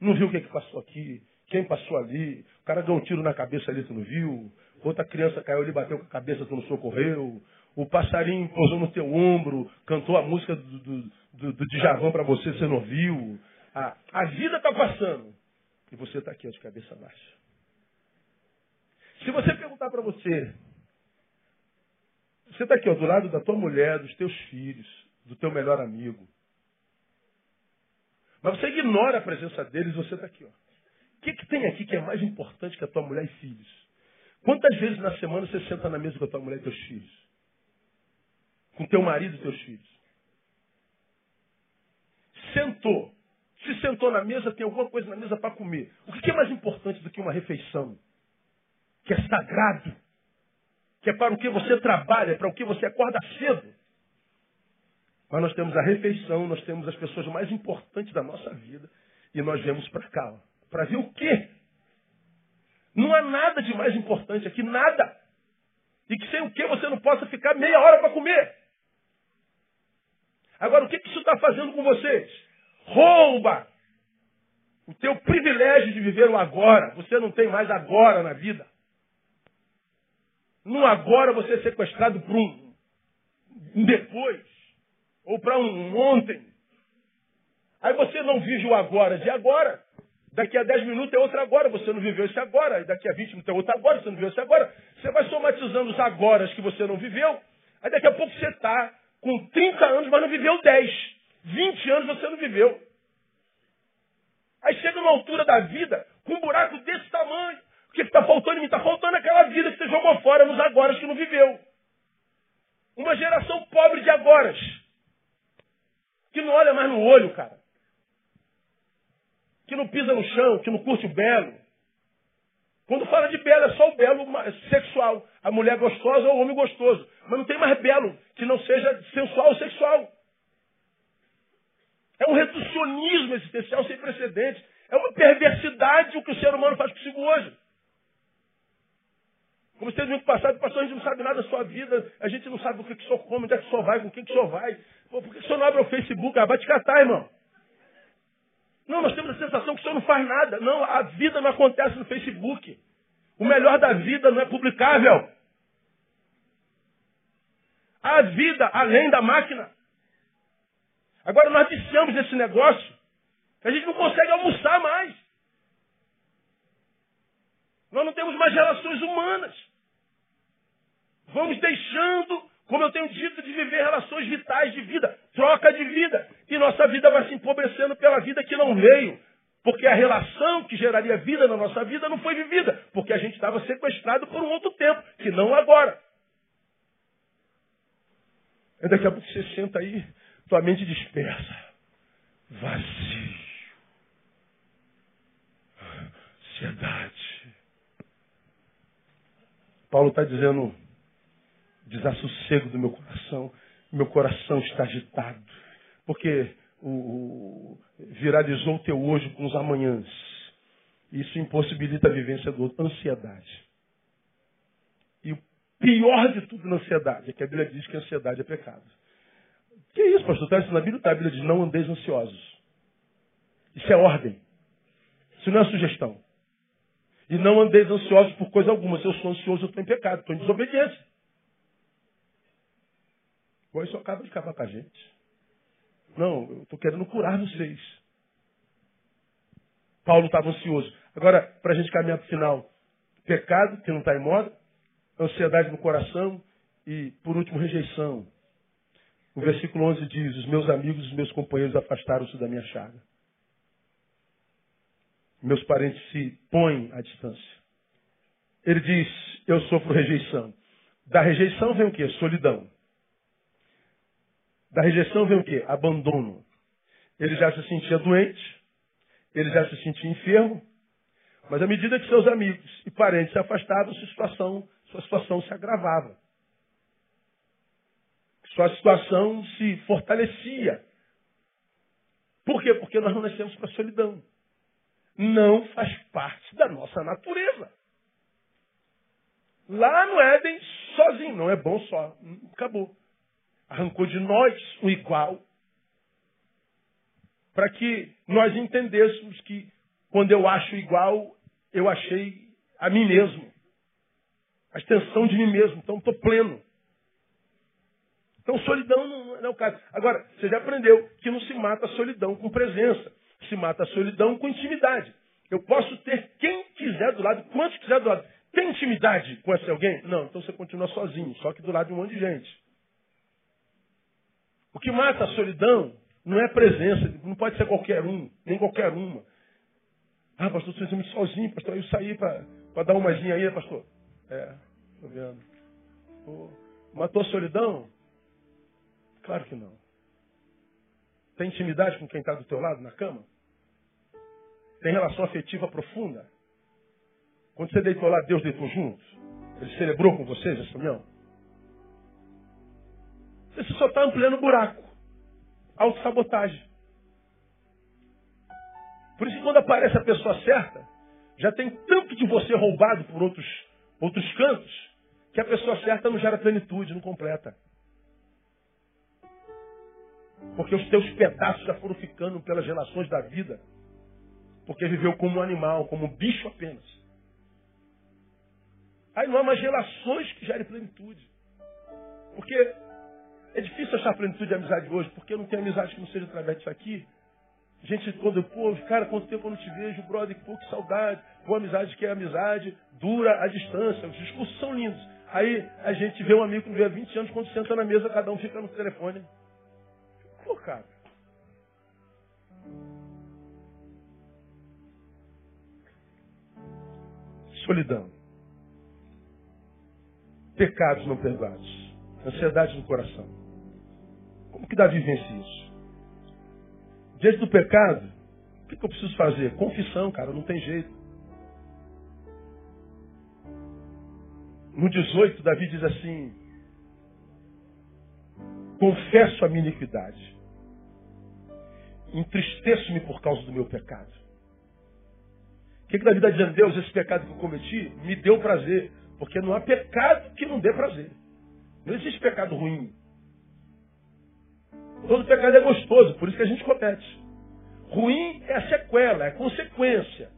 Não viu o que, é que passou aqui? Quem passou ali? O cara deu um tiro na cabeça ali, tu não viu? Outra criança caiu ali, bateu com a cabeça, tu não socorreu? O passarinho pousou no teu ombro, cantou a música do, do, do, do Djavan para você, você não viu? Ah, a vida está passando. E você está aqui, ó, de cabeça baixa. Se você perguntar para você, você está aqui ó, do lado da tua mulher, dos teus filhos, do teu melhor amigo. Mas você ignora a presença deles, você está aqui. O que, que tem aqui que é mais importante que a tua mulher e filhos? Quantas vezes na semana você senta na mesa com a tua mulher e teus filhos? Com teu marido e teus filhos? Sentou. Se sentou na mesa, tem alguma coisa na mesa para comer. O que é mais importante do que uma refeição? Que é sagrado, que é para o que você trabalha, para o que você acorda cedo. Mas nós temos a refeição, nós temos as pessoas mais importantes da nossa vida e nós viemos para cá. Para ver o quê? Não há nada de mais importante aqui, nada. E que sem o que você não possa ficar meia hora para comer. Agora, o que, que isso está fazendo com vocês? Rouba o teu privilégio de viver o agora. Você não tem mais agora na vida. No agora você é sequestrado para um depois. Ou para um ontem. Aí você não vive o agora de agora. Daqui a 10 minutos é outra agora, você não viveu esse agora. Daqui a 20 minutos é outra agora, você não viveu esse agora. Você vai somatizando os agoras que você não viveu. Aí daqui a pouco você está com 30 anos, mas não viveu 10. 20 anos você não viveu. Aí chega uma altura da vida com um buraco desse tamanho. O que está faltando em mim? Está faltando aquela vida que você jogou fora nos agoras que não viveu. Uma geração pobre de agoras. Que não olha mais no olho, cara que não pisa no chão, que não curte o belo. Quando fala de belo, é só o belo sexual. A mulher gostosa ou o homem gostoso. Mas não tem mais belo que não seja sensual ou sexual. É um reducionismo existencial sem precedentes. É uma perversidade o que o ser humano faz consigo hoje. Como você domingo passado, pastor, a gente não sabe nada da sua vida, a gente não sabe o que, que o senhor come, onde é que o senhor vai, com quem que o senhor vai. Pô, por que o senhor não abre o Facebook? Ah, vai te catar, irmão. Não, nós temos a sensação que o senhor não faz nada. Não, a vida não acontece no Facebook. O melhor da vida não é publicável. A vida além da máquina. Agora nós viciamos esse negócio. A gente não consegue almoçar mais. Nós não temos mais relações humanas. Vamos deixando como eu tenho dito, de viver relações vitais de vida, troca de vida. E nossa vida vai se empobrecendo pela vida que não veio. Porque a relação que geraria vida na nossa vida não foi vivida. Porque a gente estava sequestrado por um outro tempo, que não agora. E daqui a pouco você senta aí, tua mente dispersa. Vazio. Ansiedade. Paulo está dizendo desassossego do meu coração. Meu coração está agitado. Porque o, viralizou o teu hoje com os amanhãs. Isso impossibilita a vivência do outro. Ansiedade. E o pior de tudo na ansiedade é que a Bíblia diz que a ansiedade é pecado. Que isso, pastor? Está isso na Bíblia? Tá, a Bíblia diz não andeis ansiosos. Isso é ordem. Isso não é sugestão. E não andeis ansiosos por coisa alguma. Se eu sou ansioso, eu estou em pecado, estou em desobediência. Bom, isso acaba de acabar com a gente. Não, eu estou querendo curar vocês. Paulo estava ansioso. Agora, para a gente caminhar para o final, pecado, que não está em moda, ansiedade no coração e, por último, rejeição. O versículo 11 diz: Os meus amigos, os meus companheiros afastaram-se da minha chaga. Meus parentes se põem à distância. Ele diz: Eu sofro rejeição. Da rejeição vem o quê? Solidão. Da rejeição vem o quê? Abandono. Ele já se sentia doente, ele já se sentia enfermo, mas à medida que seus amigos e parentes se afastavam, sua situação, sua situação se agravava. Sua situação se fortalecia. Por quê? Porque nós não nascemos para a solidão. Não faz parte da nossa natureza. Lá no Éden, sozinho, não é bom só. Acabou arrancou de nós o igual, para que nós entendêssemos que quando eu acho igual, eu achei a mim mesmo, a extensão de mim mesmo, então estou pleno. Então solidão não, é o caso. Agora, você já aprendeu que não se mata a solidão com presença, se mata a solidão com intimidade. Eu posso ter quem quiser do lado, quantos quiser do lado. Tem intimidade com esse alguém? Não, então você continua sozinho, só que do lado de um monte de gente. O que mata a solidão não é a presença, não pode ser qualquer um, nem qualquer uma. Ah, pastor, você muito sozinho, pastor. Eu saí para dar uma aí, pastor. É, estou vendo. Pô, matou a solidão? Claro que não. Tem intimidade com quem está do teu lado na cama? Tem relação afetiva profunda? Quando você deitou lá, Deus deitou junto? Ele celebrou com vocês essa união? Você só está ampliando o buraco. Autossabotagem. Por isso que quando aparece a pessoa certa, já tem tanto de você roubado por outros, outros cantos, que a pessoa certa não gera plenitude, não completa. Porque os teus pedaços já foram ficando pelas relações da vida. Porque viveu como um animal, como um bicho apenas. Aí não há mais relações que gerem plenitude. Porque é difícil achar plenitude de amizade hoje, porque eu não tenho amizade que não seja através disso aqui. gente, quando, pô, cara, quanto tempo eu não te vejo, brother, pô, que saudade. Pô, amizade que é amizade, dura a distância. Os discursos são lindos. Aí a gente vê um amigo que não vê há 20 anos, quando senta na mesa, cada um fica no telefone. Pô, cara. Solidão. Pecados não perdoados. Ansiedade no coração. Como que Davi vence isso? Diante do pecado, o que, que eu preciso fazer? Confissão, cara, não tem jeito. No 18, Davi diz assim: Confesso a minha iniquidade, entristeço-me por causa do meu pecado. O que, que Davi está dizendo? Deus, esse pecado que eu cometi me deu prazer, porque não há pecado que não dê prazer. Não existe pecado ruim. Todo pecado é gostoso, por isso que a gente comete. Ruim é a sequela, é a consequência.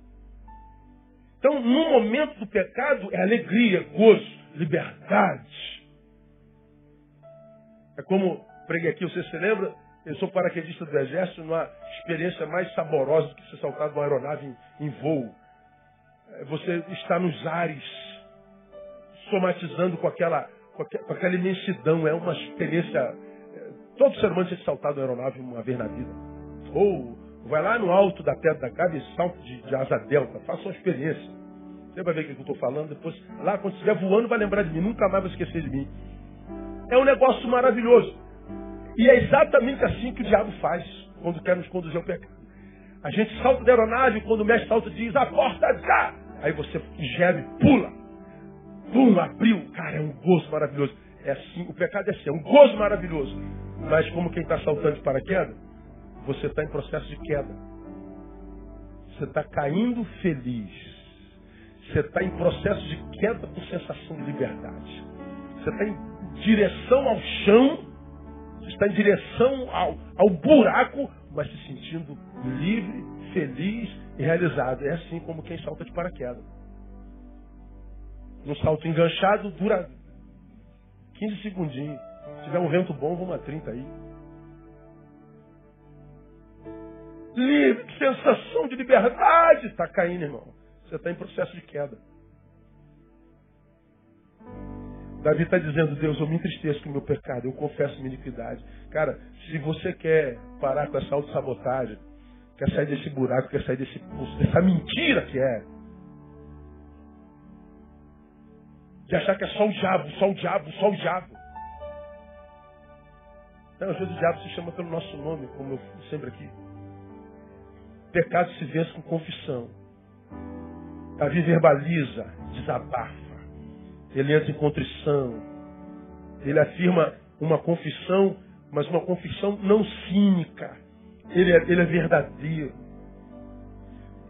Então, no momento do pecado, é alegria, gozo, liberdade. É como preguei aqui, você se lembra? Eu sou paraquedista do exército, numa experiência mais saborosa do que ser saltado de uma aeronave em, em voo. É, você está nos ares, somatizando com aquela, com aquela imensidão. É uma experiência. Todo ser humano ser saltado de uma aeronave uma vez na vida. Ou Vai lá no alto da pedra da casa e salto de, de asa delta. Faça uma experiência. Você vai ver o que eu estou falando. Depois, lá quando estiver voando, vai lembrar de mim. Nunca mais vai esquecer de mim. É um negócio maravilhoso. E é exatamente assim que o diabo faz quando quer nos conduzir ao pecado. A gente salta da aeronave quando o mestre salta diz, a porta já! Aí você geme, pula. Pum, abriu. Cara, é um gozo maravilhoso. É assim, o pecado é assim, é um gozo maravilhoso. Mas como quem está saltando de paraquedas, você está em processo de queda. Você está caindo feliz. Você está em processo de queda com sensação de liberdade. Você está em direção ao chão. Você está em direção ao, ao buraco, mas se sentindo livre, feliz e realizado. É assim como quem salta de paraquedas. Um salto enganchado dura 15 segundinhos. Se tiver um vento bom, vamos a 30 aí. livre, sensação de liberdade. Está caindo, irmão. Você está em processo de queda. Davi está dizendo, Deus, eu me entristeço com o meu pecado, eu confesso minha iniquidade. Cara, se você quer parar com essa autossabotagem, quer sair desse buraco, quer sair desse poço, dessa mentira que é, de achar que é só o diabo, só o diabo, só o diabo. Não, às vezes o diabo se chama pelo nosso nome, como eu sempre aqui. Pecado se vence com confissão. Davi verbaliza, desabafa. Ele entra em contrição. Ele afirma uma confissão, mas uma confissão não cínica. Ele é, ele é verdadeiro.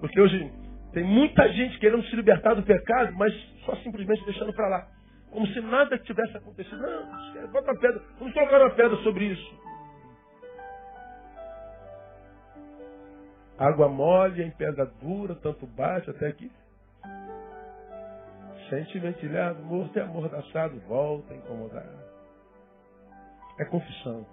Porque hoje tem muita gente querendo se libertar do pecado, mas só simplesmente deixando para lá. Como se nada tivesse acontecido. Não, bota uma pedra. Vamos colocar uma pedra sobre isso. Água mole em pedra dura, tanto bate até que sente ventilhado, morto e amordaçado, volta incomodar. É confissão.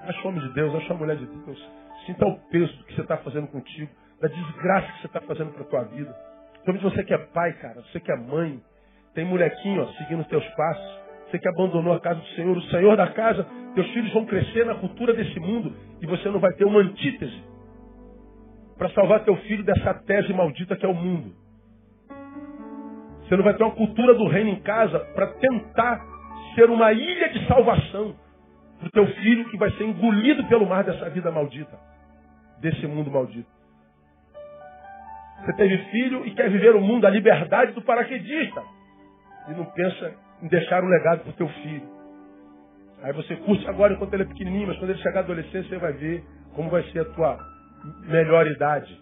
Acha o homem de Deus, acha a mulher de Deus. Sinta o peso do que você está fazendo contigo, da desgraça que você está fazendo para a tua vida. Principalmente você que é pai, cara, você que é mãe, tem molequinho ó, seguindo teus passos, você que abandonou a casa do Senhor, o Senhor da casa, teus filhos vão crescer na cultura desse mundo e você não vai ter uma antítese para salvar teu filho dessa tese maldita que é o mundo. Você não vai ter uma cultura do reino em casa para tentar ser uma ilha de salvação para o teu filho que vai ser engolido pelo mar dessa vida maldita, desse mundo maldito. Você teve filho e quer viver o mundo, a liberdade do paraquedista. E não pensa em deixar um legado para o teu filho. Aí você curte agora enquanto ele é pequenininho, mas quando ele chegar à adolescência, você vai ver como vai ser a tua melhor idade.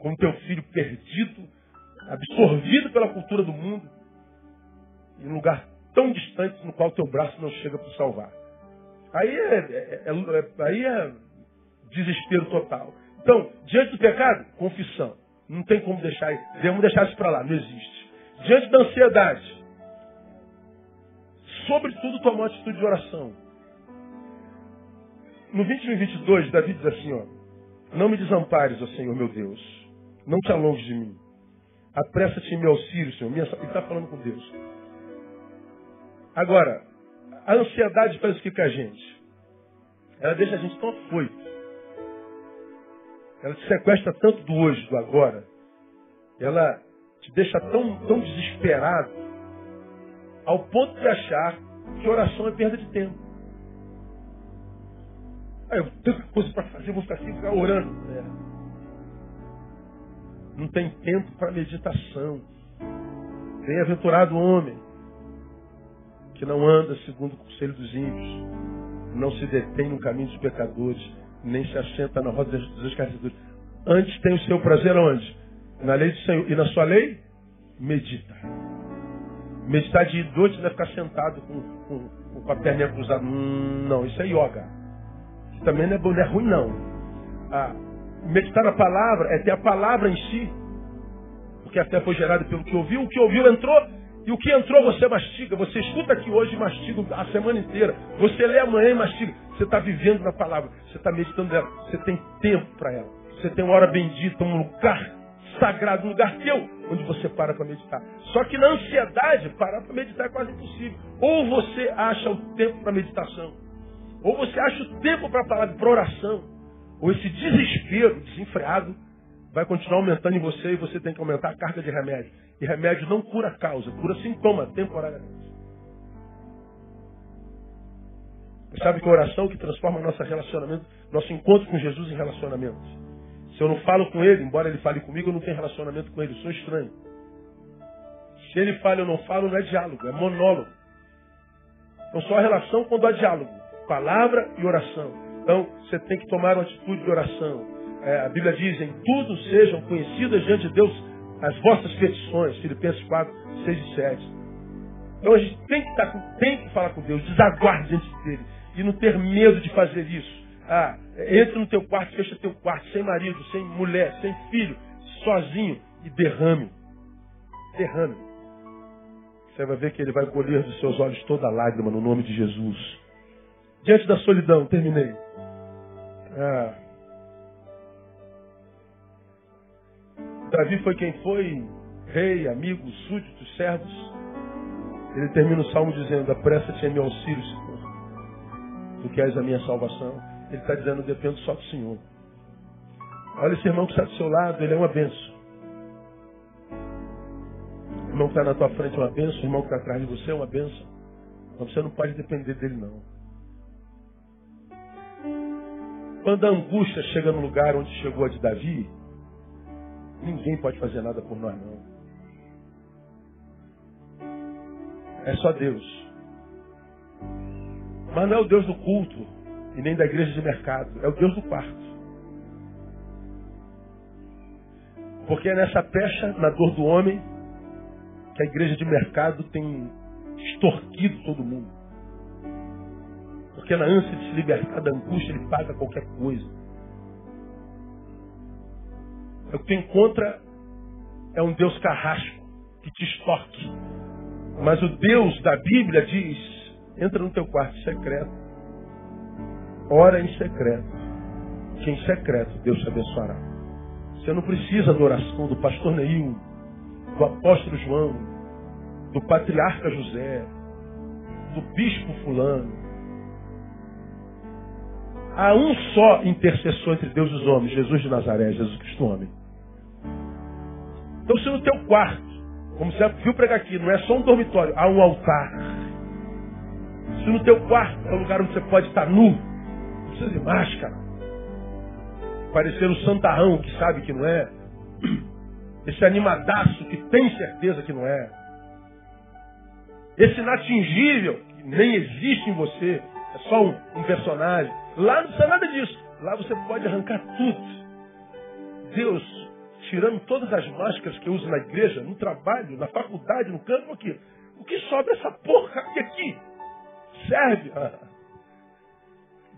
Com teu filho perdido, absorvido pela cultura do mundo, em um lugar tão distante no qual teu braço não chega para salvar. Aí é, é, é, é, aí é desespero total. Então, diante do pecado, confissão. Não tem como deixar, devemos deixar isso para lá, não existe. Diante da ansiedade, sobretudo tomar uma atitude de oração. no 21 e 22, Davi diz assim, ó. Não me desampares, ó Senhor meu Deus. Não te alonges de mim. Apressa-te em meu auxílio, Senhor. Ele está falando com Deus. Agora, a ansiedade faz o que com a gente? Ela deixa a gente tão afoito. Ela te sequestra tanto do hoje, do agora. Ela te deixa tão, tão desesperado ao ponto de achar que oração é perda de tempo. Aí eu tenho tanta coisa para fazer, vou ficar assim, ficar orando. É. Não tem tempo para meditação. Bem-aventurado homem que não anda segundo o conselho dos ímpios, não se detém no caminho dos pecadores, nem se assenta na roda dos escarnecedores. Antes tem o seu prazer aonde? Na lei do Senhor. E na sua lei? Medita. Meditar de noite não é ficar sentado com, com, com a perna cruzada. Hum, não, isso é yoga. Isso também não é, não é ruim, não. Ah, meditar na palavra é ter a palavra em si. Porque a fé foi gerada pelo que ouviu. O que ouviu entrou e o que entrou você mastiga. Você escuta aqui hoje e mastiga a semana inteira. Você lê amanhã e mastiga. Você está vivendo na palavra. Você está meditando nela. Você tem tempo para ela. Você tem uma hora bendita, um lugar sagrado, um lugar teu, onde você para para meditar. Só que na ansiedade, parar para meditar é quase impossível. Ou você acha o tempo para meditação, ou você acha o tempo para palavra, para oração, ou esse desespero desenfreado vai continuar aumentando em você e você tem que aumentar a carga de remédio. E remédio não cura causa, cura sintoma temporariamente. Você sabe que a oração que transforma nosso relacionamento, nosso encontro com Jesus em relacionamento. Se eu não falo com ele, embora ele fale comigo, eu não tenho relacionamento com ele, eu sou estranho. Se ele fala eu não falo, não é diálogo, é monólogo. Então só a relação quando há diálogo. Palavra e oração. Então você tem que tomar uma atitude de oração. É, a Bíblia diz, em tudo sejam conhecidas diante de Deus as vossas petições, Filipenses 4, 6 e 7. Então a gente tem que, estar tá tem que falar com Deus, desaguarde diante dele. E não ter medo de fazer isso. Ah, entre no teu quarto, fecha teu quarto, sem marido, sem mulher, sem filho, sozinho e derrame. Derrame. Você vai ver que ele vai colher dos seus olhos toda lágrima no nome de Jesus. Diante da solidão, terminei. Ah, Davi foi quem foi, rei, amigo, súditos, servos. Ele termina o salmo dizendo: Apressa-te em meu auxílio, Senhor. Tu que és a minha salvação. Ele está dizendo: Dependo só do Senhor. Olha esse irmão que está do seu lado, ele é uma benção. O irmão que está na tua frente é uma benção, o irmão que está atrás de você é uma benção. Mas você não pode depender dele, não. Quando a angústia chega no lugar onde chegou a de Davi, Ninguém pode fazer nada por nós, não. É só Deus. Mas não é o Deus do culto e nem da igreja de mercado. É o Deus do quarto. Porque é nessa pecha, na dor do homem, que a igreja de mercado tem extorquido todo mundo. Porque na ânsia de se libertar da angústia, ele paga qualquer coisa. O que tu encontra é um Deus carrasco que te extorque. Mas o Deus da Bíblia diz: entra no teu quarto secreto, ora em secreto. Que em secreto Deus te abençoará. Você não precisa da oração do pastor Neil, do apóstolo João, do patriarca José, do bispo fulano. Há um só intercessor entre Deus e os homens, Jesus de Nazaré, Jesus Cristo homem. Então se no teu quarto, como você viu pregar aqui, não é só um dormitório, há um altar. Se no teu quarto é um lugar onde você pode estar nu, precisa de máscara. Parecer um santarrão que sabe que não é. Esse animadaço que tem certeza que não é. Esse inatingível que nem existe em você, é só um, um personagem. Lá não precisa nada disso. Lá você pode arrancar tudo. Deus tirando todas as máscaras que eu uso na igreja, no trabalho, na faculdade, no campo aqui. O que sobra essa porra aqui? Serve.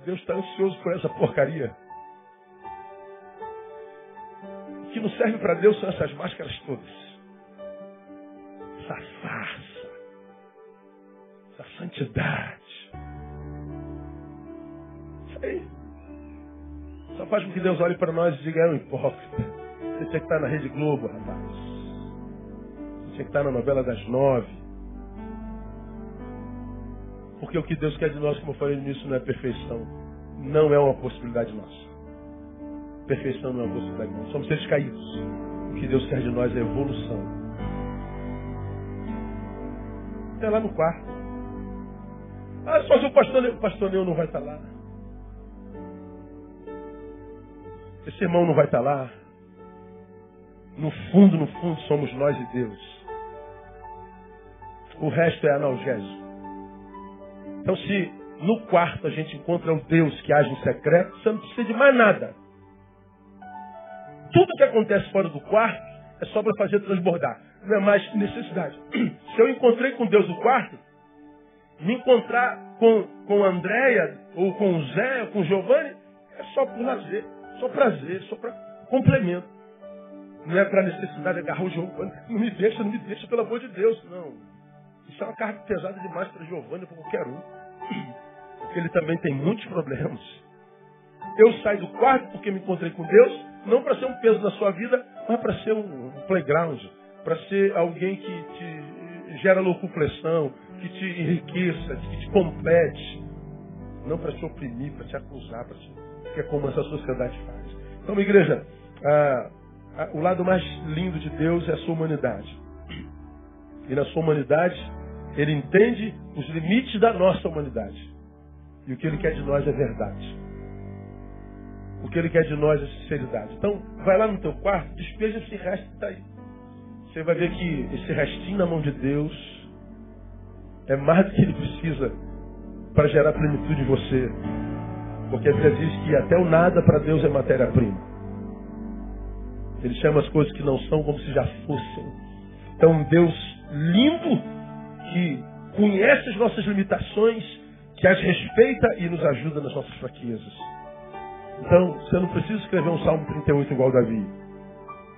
Deus está ansioso por essa porcaria. O que não serve para Deus são essas máscaras todas. Essa farsa. Essa santidade. Isso aí. Só faz com que Deus olhe para nós e diga, é um hipócrita. Você tinha que estar na Rede Globo, rapaz. Você tinha que estar na novela das nove. Porque o que Deus quer de nós, como eu falei nisso, não é perfeição. Não é uma possibilidade nossa. Perfeição não é uma possibilidade nossa. Somos seres caídos. O que Deus quer de nós é evolução. É lá no quarto. Ah, só se o pastor, o pastor Neu não vai estar lá. Esse irmão não vai estar lá. No fundo, no fundo, somos nós e Deus. O resto é analgésico. Então, se no quarto a gente encontra um Deus que age em secreto, você não precisa de mais nada. Tudo que acontece fora do quarto é só para fazer transbordar. Não é mais necessidade. Se eu encontrei com Deus no quarto, me encontrar com, com Andréia, ou com Zé, ou com Giovanni, é só por lazer, só prazer, só para complemento. Não é para necessidade agarrar o Giovanni. Não me deixa, não me deixa, pelo amor de Deus. Não. Isso é uma carga pesada demais para Giovanni, para qualquer um. Porque ele também tem muitos problemas. Eu saio do quarto porque me encontrei com Deus, não para ser um peso na sua vida, mas para ser um playground, para ser alguém que te gera locupressão, que te enriqueça, que te complete. Não para te oprimir, para te acusar, para te... que é como essa sociedade faz. Então, igreja, ah, ah, o lado mais lindo de Deus é a sua humanidade. E na sua humanidade, ele entende os limites da nossa humanidade. E o que ele quer de nós é verdade. O que ele quer de nós é sinceridade. Então, vai lá no teu quarto, despeja esse resto que está aí. Você vai ver que esse restinho na mão de Deus é mais do que ele precisa para gerar plenitude em você. Porque a Bíblia diz que até o nada para Deus é matéria-prima. Ele chama as coisas que não são como se já fossem. Então, Deus limpo que conhece as nossas limitações, que as respeita e nos ajuda nas nossas fraquezas. Então, você não precisa escrever um Salmo 38 igual Davi.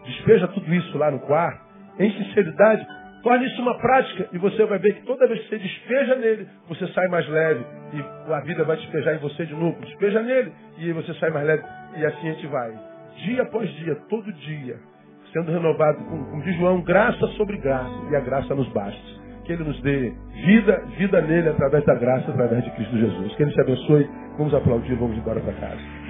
Despeja tudo isso lá no quarto, em sinceridade, Torne isso uma prática e você vai ver que toda vez que você despeja nele, você sai mais leve. E a vida vai despejar em você de novo. Despeja nele e você sai mais leve. E assim a gente vai. Dia após dia, todo dia, sendo renovado, com, como diz João, graça sobre graça. E a graça nos basta. Que Ele nos dê vida, vida nele através da graça, através de Cristo Jesus. Que Ele te abençoe. Vamos aplaudir, vamos embora para casa.